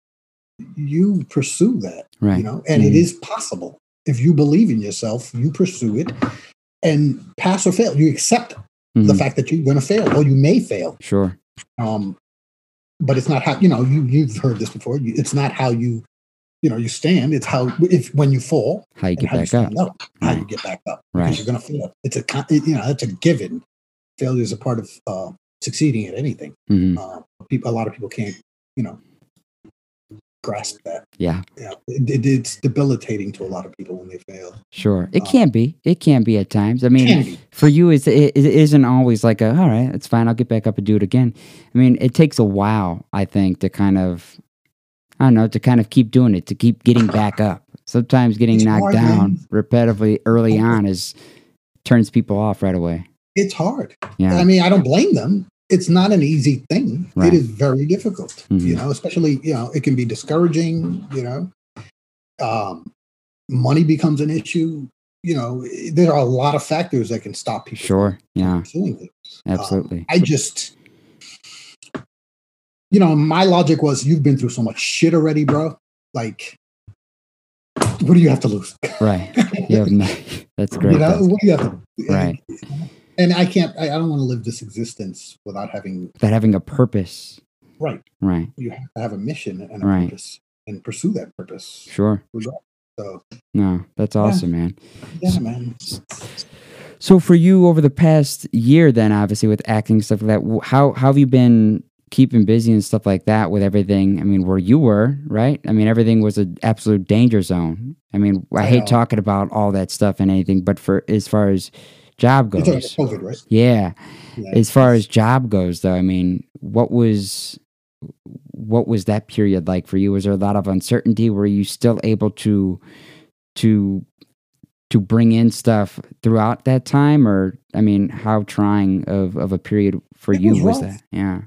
you pursue that Right. you know and it Mhm. is possible if you believe in yourself you pursue it and pass or fail you accept the Mhm. fact that you're going to fail or you may fail Sure. um but it's not how you know you you've heard this before it's not how you you know you stand it's how if when you fall How you get how you back up? up, how you get back up, right? Because you're going to fail. It's a you know that's a given. Failure is a part of uh, succeeding at anything. hmm Uh, people, a lot of people can't you know grasp that. Yeah. Yeah, it, it- it's debilitating to a lot of people when they fail. Sure. It Uh, can be. It can be at times. I mean, for you it's, it, it isn't always like a all right it's fine i'll get back up and do it again i mean it takes a while i think to kind of i don't know to kind of keep doing it to keep getting [laughs] back up sometimes getting It's knocked down repetitively early on is turns people off right away It's hard. yeah I mean, I don't blame them. It's not an easy thing. Right. It is very difficult. Mhm. You know, especially you know, it can be discouraging. You know, um, money becomes an issue. You know, there are a lot of factors that can stop people. sure yeah things. absolutely I just, you know, my logic was you've been through so much shit already, bro. Like, what do you have to lose? right yeah no, [laughs] that's great you know, what do you have to Right. And I can't, I, I don't want to live this existence without having, that having a purpose right. right You have to have a mission and a Right. purpose and pursue that purpose. sure So, no that's awesome man yeah, man. So for you over the past year, then obviously with acting stuff like that, how how have you been keeping busy and stuff like that with everything? I mean, where you were, right? I mean, everything was an absolute danger zone. I mean, I, I hate know. talking about all that stuff and anything, but for as far as job goes, COVID, right? yeah, Yeah. as far as job goes, though, I mean, what was what was that period like for you? Was there a lot of uncertainty? Were you still able to to to bring in stuff throughout that time, or I mean, how trying of of a period for It you was was, that? Yeah,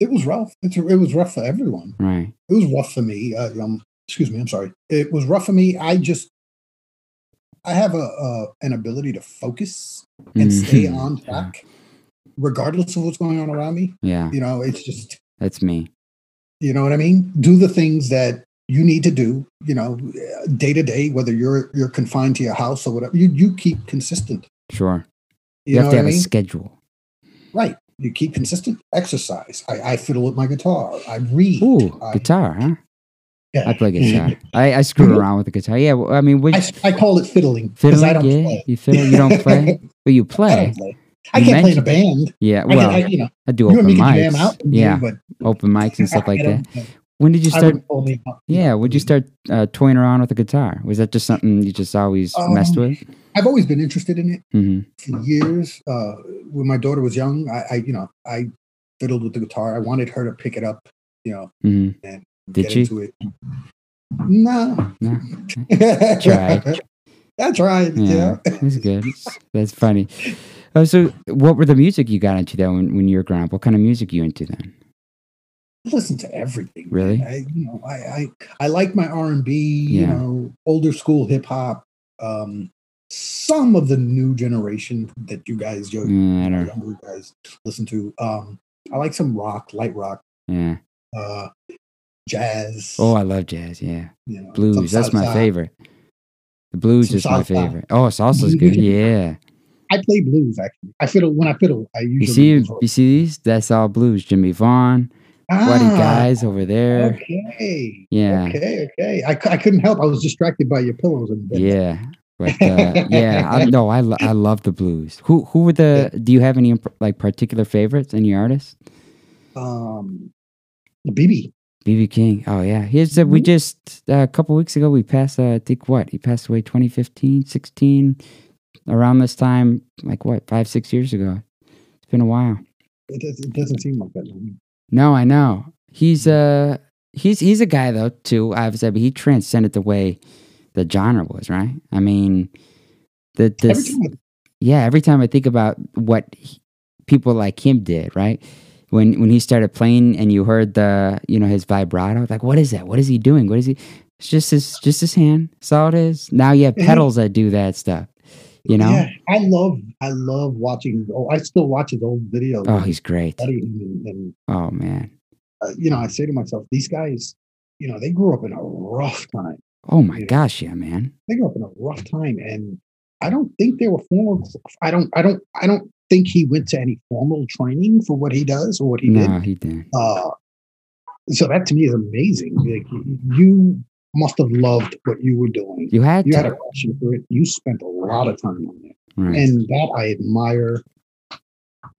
it was rough. It's, it was rough for everyone. right. It was rough for me. Uh, um, excuse me. I'm sorry. It was rough for me. I just, I have a, uh, an ability to focus and stay Mhm. [laughs] on Yeah. track, regardless of what's going on around me. Yeah, You know, it's just, that's me. you know what I mean. Do the things that you need to do. You know, day to day, whether you're you're confined to your house or whatever. You you keep consistent. Sure, You, you, have to have I a mean? schedule. right. You keep consistent. Exercise. I, I fiddle with my guitar. I read. Ooh, I, guitar, huh? yeah. I play [laughs] guitar. I, I screw Mhm. around with the guitar. Yeah, well, I mean, which I, I call it fiddling because fiddling? I don't yeah, play. you fiddle. You don't play, [laughs] but you play. play. I can't play in a band. Yeah, I can, well, I, you know, I do open me can jam out. mics. Yeah, but open mics and [laughs] stuff like that. uh, When did you start? wouldn't call me up. Yeah, would you start uh, toying around with the guitar? Was that just something you just always messed Um, with? I've always been interested in it hmm for years. Uh, when my daughter was young, I, I, you know, I fiddled with the guitar. I wanted her to pick it up, you know, hmm and Did get she? into it. No, No. [laughs] tried. I tried. Yeah, Yeah. that's good. That's funny. Oh, so what were the music you got into then when, when you were growing up? What kind of music you into then? Listen to everything. Really? I, you know, I, I, I like my R and B. You Yeah. know, older school hip hop. Um, some of the new generation that you guys, yo, Yeah, I don't. younger guys, listen to. Um, I like some rock, light rock, Yeah. uh, jazz. Oh, I love jazz. Yeah, you know, blues. That's my favorite. The blues Some is my favorite. Oh, salsa's You- good. Yeah. I play blues actually. I fiddle when I fiddle. I usually You see, you see these? That's all blues. Jimmy Vaughn, Ah, Guys over there. Okay. Yeah. Okay. Okay. I, I couldn't help. I was distracted by your pillows and Yeah. But uh, [laughs] yeah, I, no, I, lo- I love the blues. Who who were the? Do you have any like particular favorites? Any artists? um, BB. BB King. Oh yeah, he's uh, we Mhm. just uh, a couple weeks ago we passed. Uh, I think what he passed away 2015, 16, around this time. Like what five six years ago. It's been a while. It, does, it doesn't seem like that. long. No, I know. He's uh he's he's a guy though too. i Obviously, but he transcended the way the genre was. Right. I mean, the this I- yeah. Every time I think about what he, people like him did, right. When when he started playing and you heard the you know his vibrato, like what is that? What is he doing? What is he? It's just his just his hand. That's all it is. Now you have pedals that do that stuff. You know. Yeah, I love I love watching. Oh, I still watch his old videos. Oh, he's great. and, and Oh man. uh, you know, I say to myself, these guys, you know, they grew up in a rough time. Oh my gosh, yeah, man. They grew up in a rough time, and I don't think they were formal. I don't. I don't. I don't think he went to any formal training for what he does or what he did. No, he didn't. Uh, so that to me is amazing. Like you must have loved what you were doing. You had You had a to. passion for it. You spent a lot of time on it, Right. and that I admire.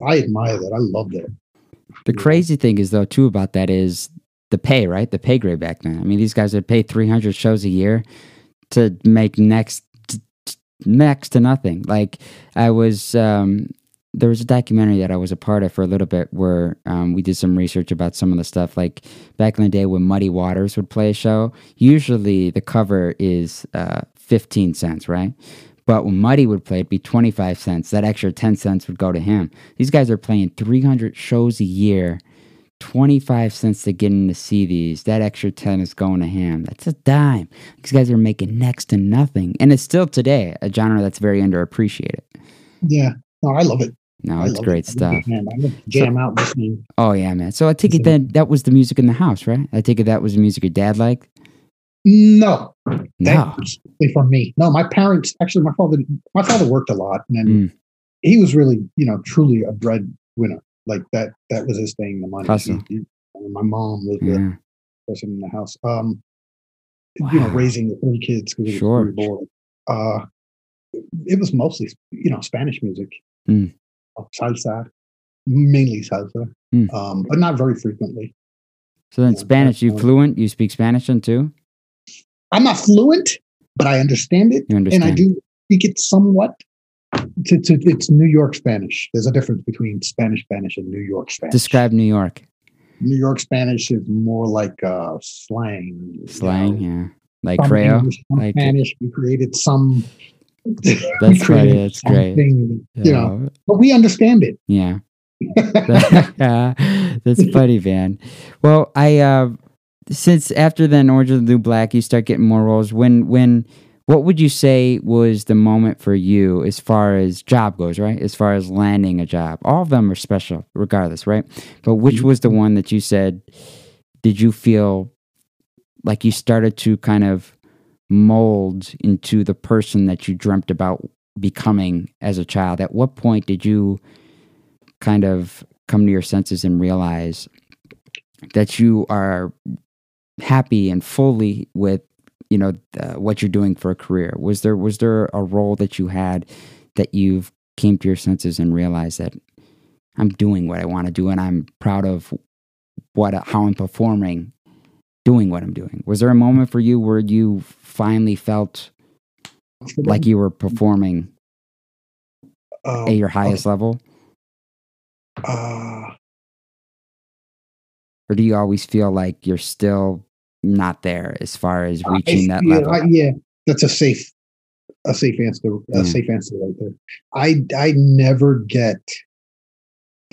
I admire that. I love that. The crazy thing is though too about that is the pay, right? The pay grade back then. I mean, these guys would pay 300 shows a year to make next next to nothing. Like I was um there was a documentary that I was a part of for a little bit where um, we did some research about some of the stuff. Like back in the day when Muddy Waters would play a show, usually the cover is uh, 15 cents, right? But when Muddy would play, it'd be 25 cents. That extra 10 cents would go to him. These guys are playing 300 shows a year, 25 cents to get in to see these. That extra 10 is going to him. That's a dime. These guys are making next to nothing. And it's still today a genre that's very underappreciated. Yeah. No, I love it. No, I it's great it. stuff. Man, I would jam out listening. Oh, yeah, man. So I take it then that was the music in the house, right? I take it that was the music your dad liked? No, No. for me. No, my parents actually, my father, my father worked a lot, and Mm. he was really, you know, truly a breadwinner. Like that, that was his thing. The money. Hustle. He- he- my mom was the person in the house. Um, you know, raising the three kids because Sure. we were bored. Uh, it was mostly, you know, Spanish music, Mm. Uh, salsa, mainly salsa, Mm. um, but not very frequently. So then Yeah, Spanish, you fluent? You speak Spanish then too? I'm not fluent, but I understand it, You and I do speak it somewhat. To, to, it's New York Spanish. There's a difference between Spanish Spanish and New York Spanish. Describe New York. New York Spanish is more like uh, slang. Slang, know. yeah. Like Some Creole? English, some Like- Spanish. We created some. That's funny, that's great. something, You know, Yeah. but we understand it. Yeah. [laughs] [laughs] That's funny, Van. Well, I uh since after then Orange is the New Black, you start getting more roles. When when what would you say was the moment for you as far as job goes, right? As far as landing a job. All of them are special, regardless, right? But which was the one that you said did you feel like you started to kind of mold into the person that you dreamt about becoming as a child? At what point did you kind of come to your senses and realize that you are happy and fully with you know uh, what you're doing for a career was there was there a role that you had that you've came to your senses and realized that I'm doing what I want to do and I'm proud of what how I'm performing doing what I'm doing was there a moment for you where you finally felt like you were performing Um, at your highest level uh, or do you always feel like you're still not there as far as I reaching that feel- level? I- yeah, that's a safe, a safe answer. A Yeah. safe answer right there. I I never get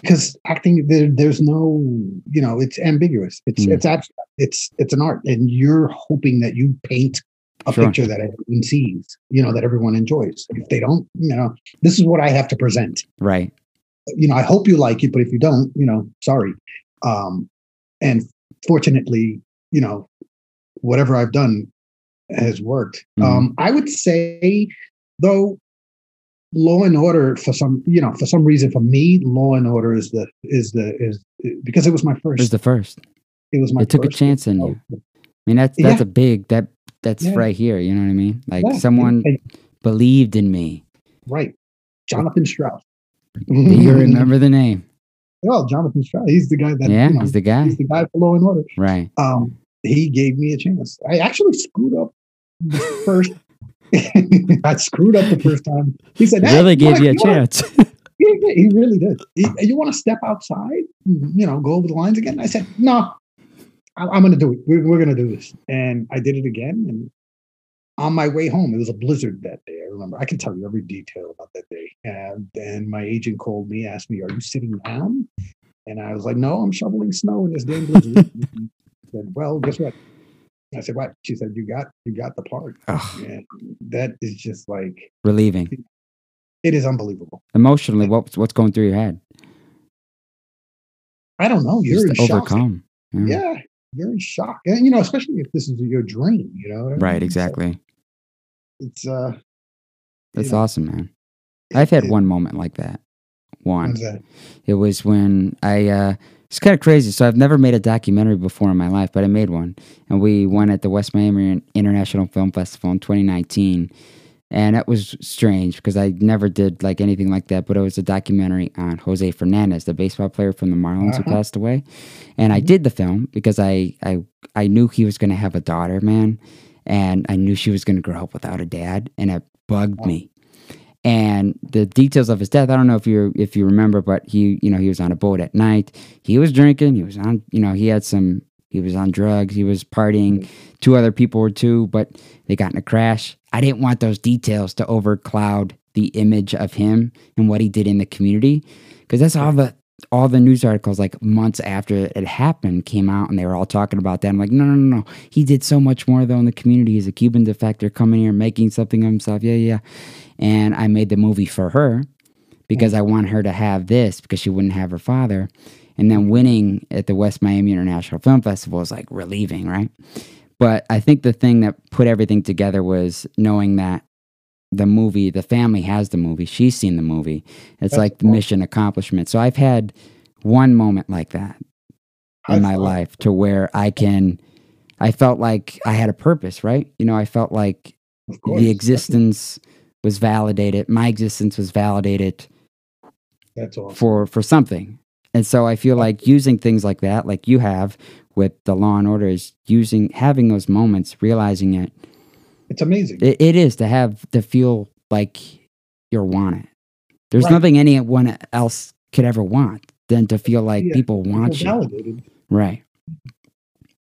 because acting there, there's no you know it's ambiguous. It's Mm. it's abstract. It's it's an art, and you're hoping that you paint a Sure. picture that everyone sees. You know that everyone enjoys. If they don't, you know, this is what I have to present right. you know, I hope you like it, but if you don't, you know, sorry. Um, and fortunately, you know, whatever I've done has worked. Mhm. Um, I would say, though, Law and Order for some, you know, for some reason, for me, Law and Order is the is the is because it was my first It was the first. it was my. It took a chance in you. I mean, that's that's Yeah. a big that that's Yeah. right here. You know what I mean? Like Yeah, someone and- believed in me. right, Jonathan Strauss. Do you [laughs] remember the name? oh, Jonathan Strauss, he's the guy that yeah, you know, he's the guy. he's the guy for Law and Order. Right. Um, he gave me a chance. I actually screwed up the first. [laughs] I screwed up the first time. He said, "Hey, really gave you a chance. [laughs] He, he really did. He, you want to step outside? You know, go over the lines again? I said, no, I, I'm going to do it. We're, we're going to do this. And I did it again. And on my way home, it was a blizzard that day. I remember. I can tell you every detail about that day. And then my agent called me, asked me, "Are you sitting down?" And I was like, "No, I'm shoveling snow in this damn blizzard." [laughs] And said, "Well, guess what?" I said, "What?" She said, "You got, you got the part." Ugh, And that is just like relieving. it is unbelievable. Emotionally, what's what's going through your head? I don't know. You're Just in to shock. overcome. Yeah. Yeah, you're in shock, and you know, especially if this is your dream. You know, I Right. mean? So Exactly. it's uh, That's know, awesome, man. I've had it- one moment like that. One. that? It was when I uh it's kind of crazy. So I've never made a documentary before in my life, but I made one. And we went at the West Miami International Film Festival in 2019. And that was strange because I never did like anything like that, but it was a documentary on Jose Fernandez, the baseball player from the Marlins who Uh-huh. passed away. And I did the film because I I I knew he was going to have a daughter, man, and I knew she was going to grow up without a dad, and it bugged me and the details of his death i don't know if you if you remember but he you know he was on a boat at night. He was drinking he was on you know he had some he was on drugs he was partying. Two other people were too but they got in a crash. I didn't want those details to overcloud the image of him and what he did in the community because that's all the all the news articles like months after it happened came out and they were all talking about that. I'm like no no no no. He did so much more though in the community. He's a cuban defector coming here making something of himself. Yeah yeah and I made the movie for her because I want her to have this because she wouldn't have her father. And then winning at the West Miami International Film Festival is like relieving, right? But I think the thing that put everything together was knowing that the movie, the family has the movie, she's seen the movie. It's That's like cool. mission accomplishment. So I've had one moment like that in my life to where I can, I felt like I had a purpose, right? You know, I felt like the existence was validated my existence was validated That's awesome. for for something and so i feel like using things like that like you have with the law and order is using having those moments realizing it It's amazing. it, it is to have to feel like you're wanted there's Right. nothing anyone else could ever want than to feel like Yeah, people want you validated. Right.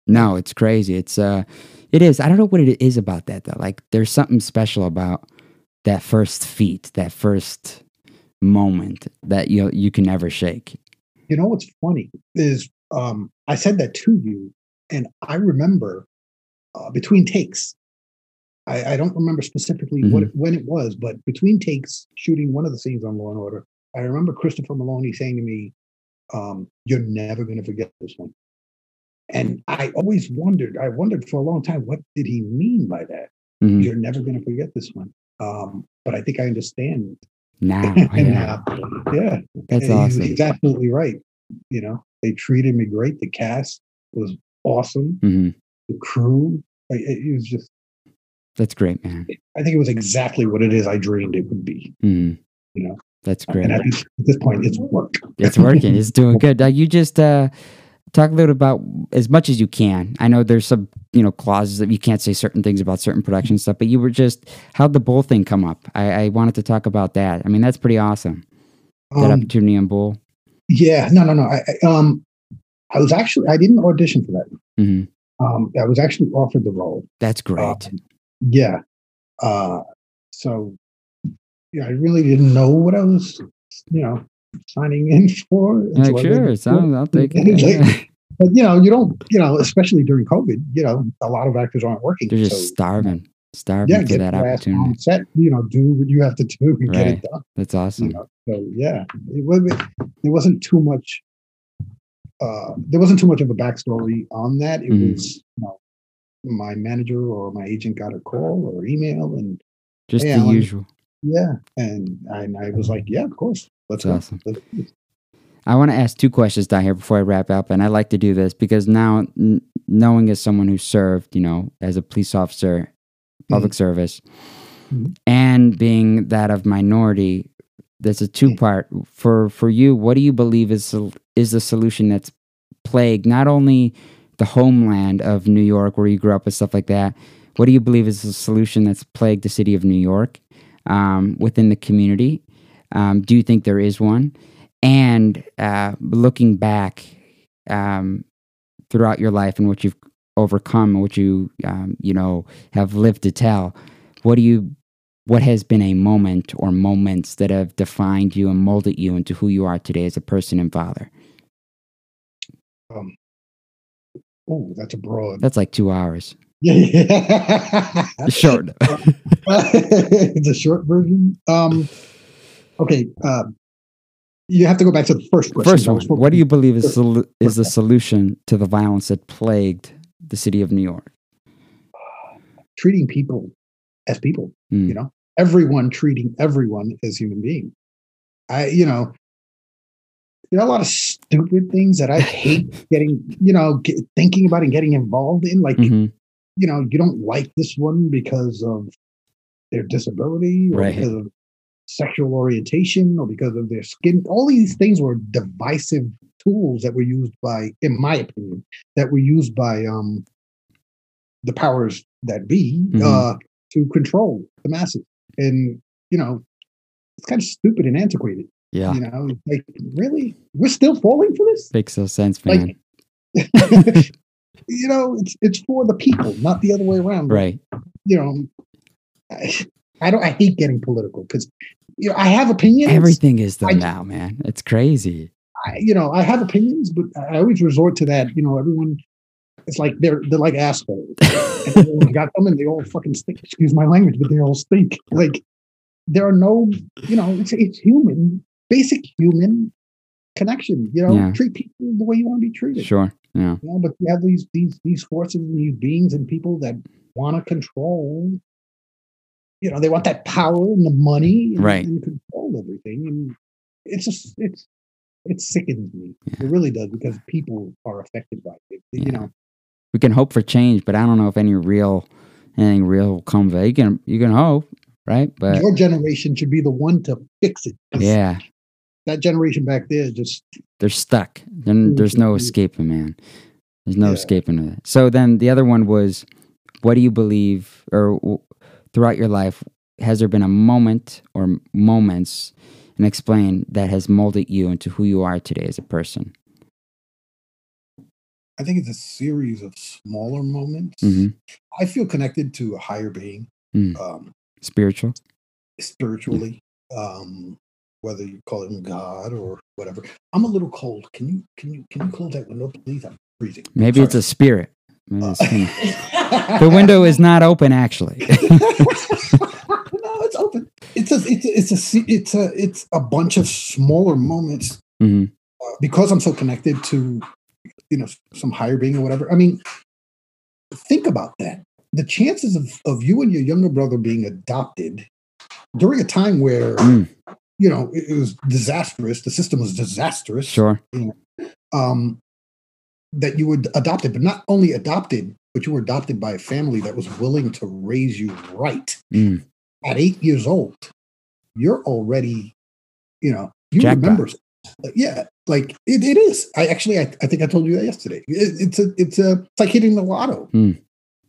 No, it's crazy. It's uh it is. I don't know what it is about that though. Like there's something special about that first feat, that first moment that you you can never shake. You know what's funny is um, I said that to you, and I remember uh, between takes. I, I don't remember specifically Mm-hmm. it, when it was, but between takes, shooting one of the scenes on Law and Order, I remember Christopher Meloni saying to me, um, "You're never going to forget this one." And I always wondered. I wondered for a long time, what did he mean by that? Mhm. You're never going to forget this one. Um, but I think I understand Now, [laughs] And, yeah, yeah, that's and awesome. he's absolutely right. You know, they treated me great. The cast was awesome. hmm The crew, like, it, was just. That's great, man. I think it was exactly what it is I dreamed it would be. hmm You know, That's great. and at this, at this point, it's worked. It's working. It's doing [laughs] good. Now you just uh, talk a little about as much as you can. I know there's some you know clauses that you can't say certain things about certain production stuff, but you were just how'd the bull thing come up? I, I wanted to talk about that. I mean, that's pretty awesome. That Um, opportunity on bull. yeah, no, no, no. I, I, um, I was actually I didn't audition for that. hmm Um, I was actually offered the role. That's great. Um, yeah. Uh, so yeah, I really didn't know what I was, you know, signing in [laughs] for. until like, I read sure, it sounds, I'll take it. Like, [laughs] But you know, you don't, you know, especially during COVID, you know, a lot of actors aren't working. They're just so starving, starving yeah, for get that opportunity. set, you know, do what you have to do and get it done. That's You awesome. know? So yeah, it was there wasn't too much uh there wasn't too much of a backstory on that. It Mhm. was you know my manager or my agent got a call or email and Just Hey, the Alan. usual. yeah, and and I was like, yeah, of course, let's That's go. awesome. Let's. I want to ask two questions down here before I wrap up, and I like to do this because now, n- knowing as someone who served, you know, as a police officer, public service, Mhm. and being that of minority, there's a two part for for you. What do you believe is the is the solution that's plagued not only the homeland of New York where you grew up and stuff like that? What do you believe is the solution that's plagued the city of New York um, within the community? Um, do you think there is one? And uh, looking back um, throughout your life and what you've overcome, and what you um, you know have lived to tell, what do you what has been a moment or moments that have defined you and molded you into who you are today as a person and father? Um, oh, that's a broad. That's like two hours. [laughs] Yeah, yeah. Short. [laughs] it's a short version. Um, okay. Um, you have to go back to the first question. First one. What do you believe is solu- is the solution to the violence that plagued the city of New York? treating people as people? Mm. You know, everyone treating everyone as human being. I, you know, there are a lot of stupid things that I hate [laughs] getting, you know, get, thinking about and getting involved in. Like, Mhm. you know, you don't like this one because of their disability or Right. because of sexual orientation or because of their skin. All these things were divisive tools that were used by, in my opinion, that were used by um, the powers that be Mhm. uh, to control the masses. And, you know, it's kind of stupid and antiquated. Yeah, You know, like, really? We're still falling for this? makes no sense, man. Like, [laughs] you know, it's it's for the people, not the other way around. right. You know, I, I don't. I hate getting political because you know I have opinions. Everything is I- now, man. It's crazy. I, you know, I have opinions, but I always resort to that. You know, everyone. It's like they're they're like assholes. and [laughs] got them, and they all fucking stink. Excuse my language, but they all stink. Like there are no, you know, it's it's human, basic human connection. You know, Yeah. treat people the way you want to be treated. Sure. Yeah. You know, but you have these these these forces and these beings and people that want to control. You know, they want that power and the money and, Right. and control everything, and it's just it's it sickens me. Yeah. It really does because people are affected by it. You Yeah. know, We can hope for change, but I don't know if any real anything real will come of it. You can you can hope, right? But your generation should be the one to fix it yeah, [laughs] that generation back there just they're stuck. Then mm-hmm, there's no mm-hmm. escaping, man. There's no Yeah. escaping it. So then the other one was, what do you believe, or throughout your life, has there been a moment or moments, and explain that has molded you into who you are today as a person? I think it's a series of smaller moments. Mhm. I feel connected to a higher being, Mm. um, Spiritual. spiritually, um, whether you call him God or whatever. I'm a little cold. Can you can you can you close that window, please? I'm freezing. Maybe it's a spirit. Uh, [laughs] the window is not open, actually. [laughs] no, it's open. It's a it's a, it's a it's a it's a bunch of smaller moments hmm uh, because I'm so connected to you know some higher being or whatever. I mean, think about that. The chances of of you and your younger brother being adopted during a time where Mm. you know it, it was disastrous. The system was disastrous. Sure. Um, that you were adopted, but not only adopted, but you were adopted by a family that was willing to raise you right Mm. at eight years old, you're already, you know, you Jackpot. remember. Yeah, like it, it is. I actually, I, I think I told you that yesterday. It, it's a, it's a, it's like hitting the lotto. Hmm.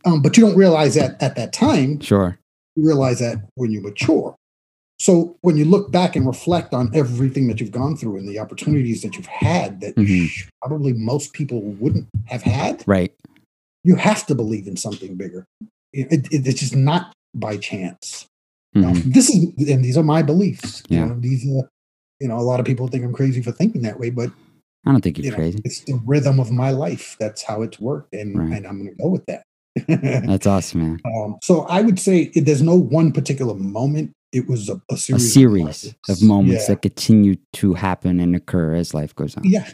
Um, but you don't realize that at that time. Sure. You realize that when you mature. So when you look back and reflect on everything that you've gone through and the opportunities that you've had that Mhm. probably most people wouldn't have had, Right. You have to believe in something bigger. It, it, it's just not by chance. Mhm. this is and these are my beliefs. You Yeah. know, these are you know, a lot of people think I'm crazy for thinking that way, but I don't think you're you know, crazy. it's the rhythm of my life. That's how it's worked, and Right. and I'm going to go with that. That's awesome, man. [laughs] um, so I would say it, there's no one particular moment. It was a, a A series, series of moments Yeah. that continue to happen and occur as life goes on. yeah,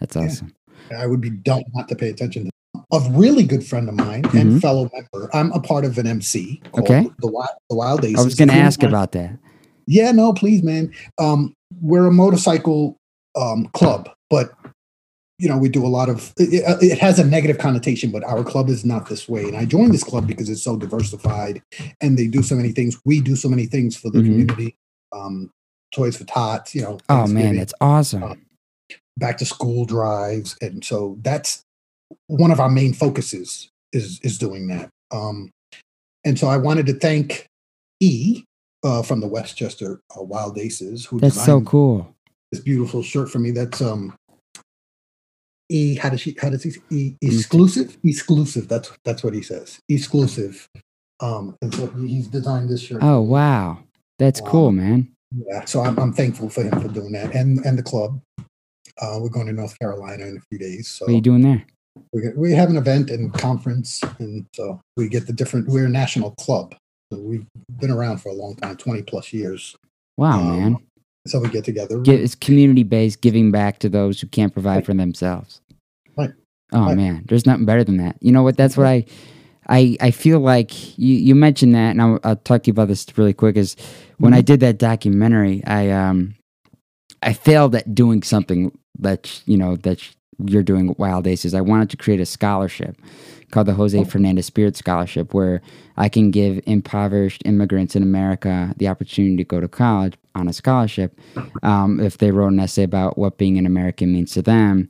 That's Yeah. awesome. I would be dumb not to pay attention to. A really good friend of mine Mhm. and fellow member. I'm a part of an MC. called Okay. The Wild, the Wild Aces. I was going to ask about that. Yeah, no, please, man. Um, we're a motorcycle um, club, but you know we do a lot of. It, it has a negative connotation, but our club is not this way. And I joined this club because it's so diversified, and they do so many things. We do so many things for the Mhm. community. Um, Toys for Tots, you know. Oh man, that's awesome. Uh, back to school drives, and so that's one of our main focuses is is doing that. Um, and so I wanted to thank E uh, from the Westchester uh, Wild Aces who That's so cool. this beautiful shirt for me. That's um E how does she how does he e, exclusive exclusive that's that's what he says exclusive um and so he's designed this shirt Oh wow, that's Wow. cool, man. yeah so I'm, I'm thankful for him for doing that and and the club uh we're going to North Carolina in a few days so What are you doing there? We get, we have an event and conference and so we get the different we're a national club so we've been around for a long time 20 plus years Wow, Um, man. so we get together Get, it's community based, giving back to those who can't provide for themselves. Right. Oh Right. man, there's nothing better than that. You know what? That's what I, I, I feel like you, you mentioned that, and I'll, I'll talk to you about this really quick. Is when I did that documentary, I um, I failed at doing something that you know that you're doing Wild Aces. I wanted to create a scholarship called the Jose Fernandez Spirit Scholarship, where I can give impoverished immigrants in America the opportunity to go to college on a scholarship. Um, if they wrote an essay about what being an American means to them,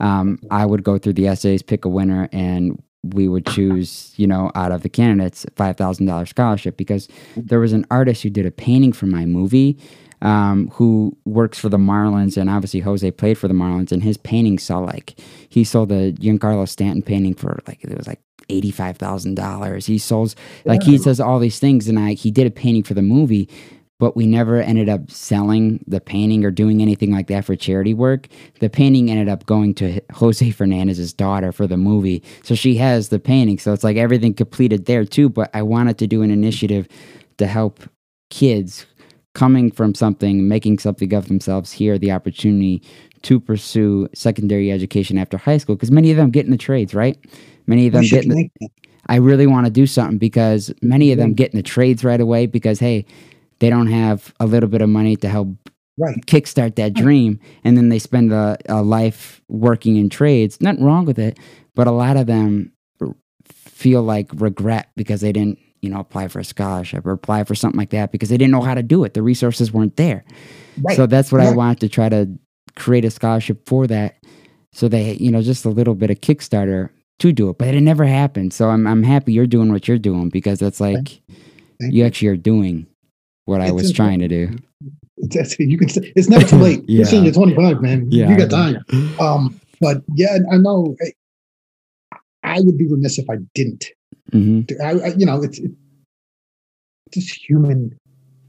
um, I would go through the essays, pick a winner, and we would choose, you know, out of the candidates, five thousand dollars scholarship. Because there was an artist who did a painting for my movie, um, who works for the Marlins, and obviously Jose played for the Marlins, and his painting saw like he sold the Giancarlo Stanton painting for like it was like eighty five thousand dollars. He sold like he says all these things, and I he did a painting for the movie, but we never ended up selling the painting or doing anything like that for charity work. The painting ended up going to Jose Fernandez's daughter for the movie, so she has the painting. So it's like everything completed there too. But I wanted to do an initiative to help kids coming from something, making something of themselves here, the opportunity to pursue secondary education after high school, because many of them get in the trades, right? Many of them get in the. I really want to do something because many of them get in the trades right away because hey, they don't have a little bit of money to help right kickstart that dream, and then they spend a, a life working in trades. Nothing wrong with it, but a lot of them feel like regret because they didn't, you know, apply for a scholarship or apply for something like that because they didn't know how to do it. The resources weren't there. right So that's what I wanted to try to create a scholarship for that. So they, you know, just a little bit of Kickstarter to do it, but it never happened. So I'm I'm happy you're doing what you're doing because that's like Thank you actually are doing what I was trying to do. It's, it's- you can say, it's never too late. [laughs] Yeah. You're 25, man. Yeah, you got time. Um, but yeah, I know. I would be remiss if I didn't. Hmm I, I, you know, it's, it's just human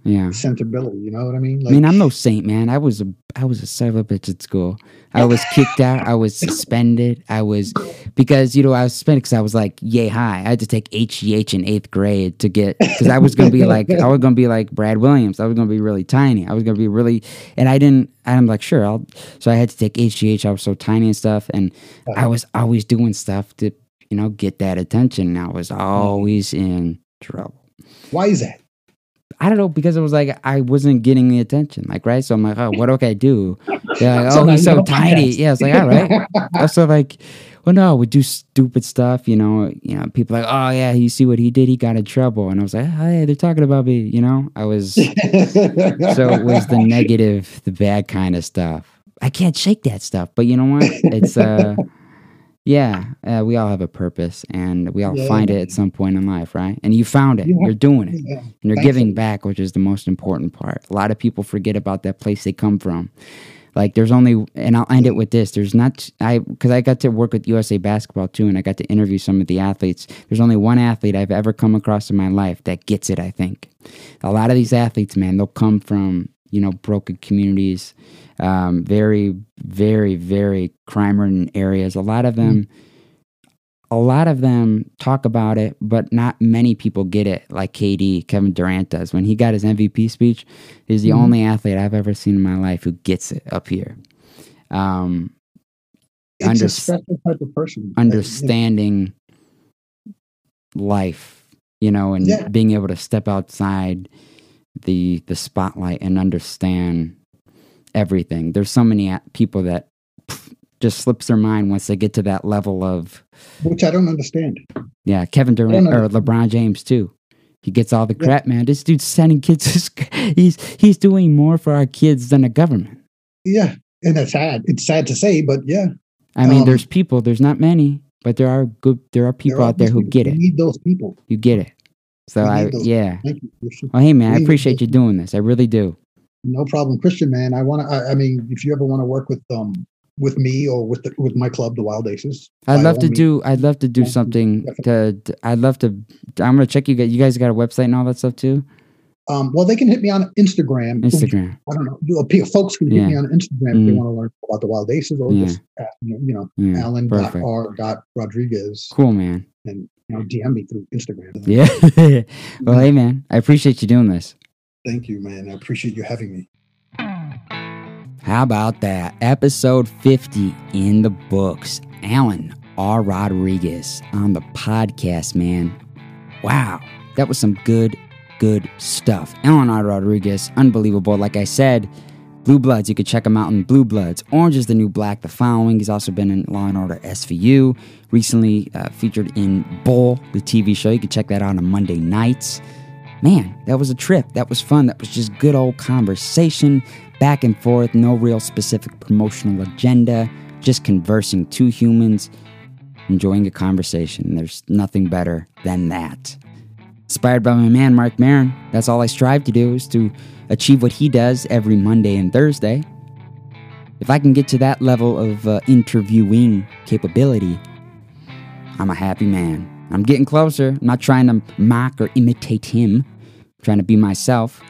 Yeah. sensibility. You know what I mean? I mean, I'm no saint, man. I was a I was a son of a bitch at school. I was kicked out. I was suspended. I was because you know I was suspended because I was like yay high. I had to take HGH in eighth grade to get because I was gonna be like I was gonna be like Brad Williams. I was gonna be really tiny. I was gonna be really and I didn't. I'm like sure I'll. So I had to take HGH. I was so tiny and stuff, and I was always doing stuff to you know get that attention. And I was always in trouble. Why is that? I don't know because it was like I wasn't getting the attention, like right. So I'm like, oh, what do I do? [laughs] They're like, So oh, he's so tiny. Yeah, it's like all right. [laughs] also like, well, no, we do stupid stuff. You know, you know, people like, oh yeah, you see what he did? He got in trouble, and I was like, hey, they're talking about me. You know, I was [laughs] so it was the negative, the bad kind of stuff. I can't shake that stuff, but you know what? It's uh, yeah, uh, we all have a purpose, and we all Yeah. find it at some point in life, right? And you found it. Yeah. You're doing it Yeah. and you're Thankfully. giving back, which is the most important part. A lot of people forget about that place they come from. Like there's only, and I'll end it with this. There's not, I because I got to work with USA Basketball too, and I got to interview some of the athletes. There's only one athlete I've ever come across in my life that gets it. I think a lot of these athletes, man, they'll come from you know broken communities, um, very, very, very crime-ridden areas. A lot of them a lot of them talk about it, but not many people get it like KD, Kevin Durant does. When he got his MVP speech, he's the Mhm. only athlete I've ever seen in my life who gets it up here. Um, It's Under- a special type of person. understanding life, you know, and Yeah. being able to step outside the the spotlight and understand everything. There's so many people that pff, just slips their mind once they get to that level of Which I don't understand. Yeah, Kevin Durant or LeBron James too. He gets all the crap, man. This dude's sending kids. He's he's doing more for our kids than the government. Yeah. and it's sad. It's sad to say, but yeah, I mean, Um, there's people. There's not many, but there are good. There are people there are out there who people. get We it. need those people. You get it. So I yeah. Thank you. Well, hey man, I We need appreciate you doing this. I really do. No problem, Christian man. I want to. I, I mean, if you ever want to work with um with me or with the, with my club, the Wild Aces, I'd love to means. do. I'd love to do something to, to- I'd love to. I'm gonna check you guys. You guys got a website and all that stuff too. Um, well, they can hit me on Instagram. Instagram. I don't know. You- uh, Folks can hit me on Instagram if they Mhm. want to learn about the Wild Aces, or Yeah. just you know, Yeah. Alan dot. R dot Rodriguez, Cool, man. and you know, DM me through Instagram. Yeah. [laughs] well, hey man, I appreciate you doing this. Thank you, man. I appreciate you having me. How about that? Episode 50 in the books. Alan R. Rodriguez on the podcast, man. Wow. That was some good, good stuff. Alan R. Rodriguez, unbelievable. Like I said, Blue Bloods, you can check him out in Blue Bloods. Orange is the New Black, the following. He's also been in Law and Order SVU. Recently uh, featured in Bull, the TV show. You can check that out on Monday nights. Man, that was a trip. That was fun. That was just good old conversation, back and forth, no real specific promotional agenda, just conversing two humans, enjoying a conversation. There's nothing better than that. Inspired by my man, Marc Maron, that's all I strive to do is to achieve what he does every Monday and Thursday. If I can get to that level of uh, interviewing capability, I'm a happy man. I'm getting closer. I'm not trying to mock or imitate him, I'm trying to be myself,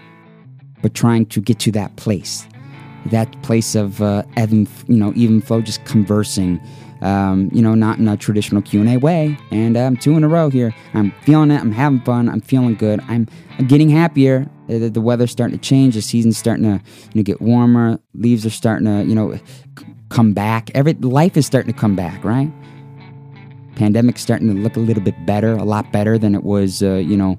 but trying to get to that place. That place of uh, even, you know, even flow, just conversing, um, you know, not in a traditional Q and A way. And um, two in a row here. I'm feeling it. I'm having fun. I'm feeling good. I'm, I'm getting happier. Uh, The, the weather's starting to change. The season's starting to, you know, get warmer. Leaves are starting to, you know, come back. Every life is starting to come back, right? Pandemic's starting to look a little bit better, a lot better than it was, uh, you know,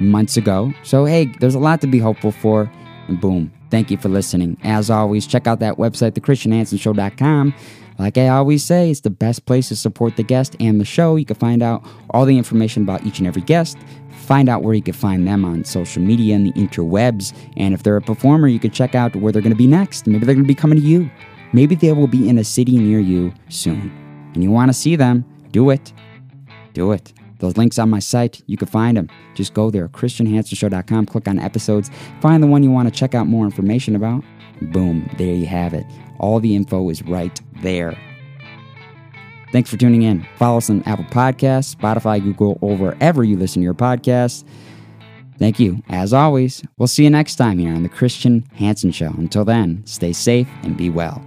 months ago. So, hey, there's a lot to be hopeful for. And boom, thank you for listening. As always, check out that website, thechristianhansonshow.com. Like I always say, it's the best place to support the guest and the show. You can find out all the information about each and every guest. Find out where you can find them on social media and the interwebs. And if they're a performer, you can check out where they're going to be next. Maybe they're going to be coming to you. Maybe they will be in a city near you soon. And you want to see them, do it. Do it. Those links on my site, you can find them. Just go there, christianhansonshow.com, click on episodes, find the one you want to check out more information about. Boom, there you have it. All the info is right there. Thanks for tuning in. Follow us on Apple Podcasts, Spotify, Google, or wherever you listen to your podcasts. Thank you. As always, we'll see you next time here on The Christian Hanson Show. Until then, stay safe and be well.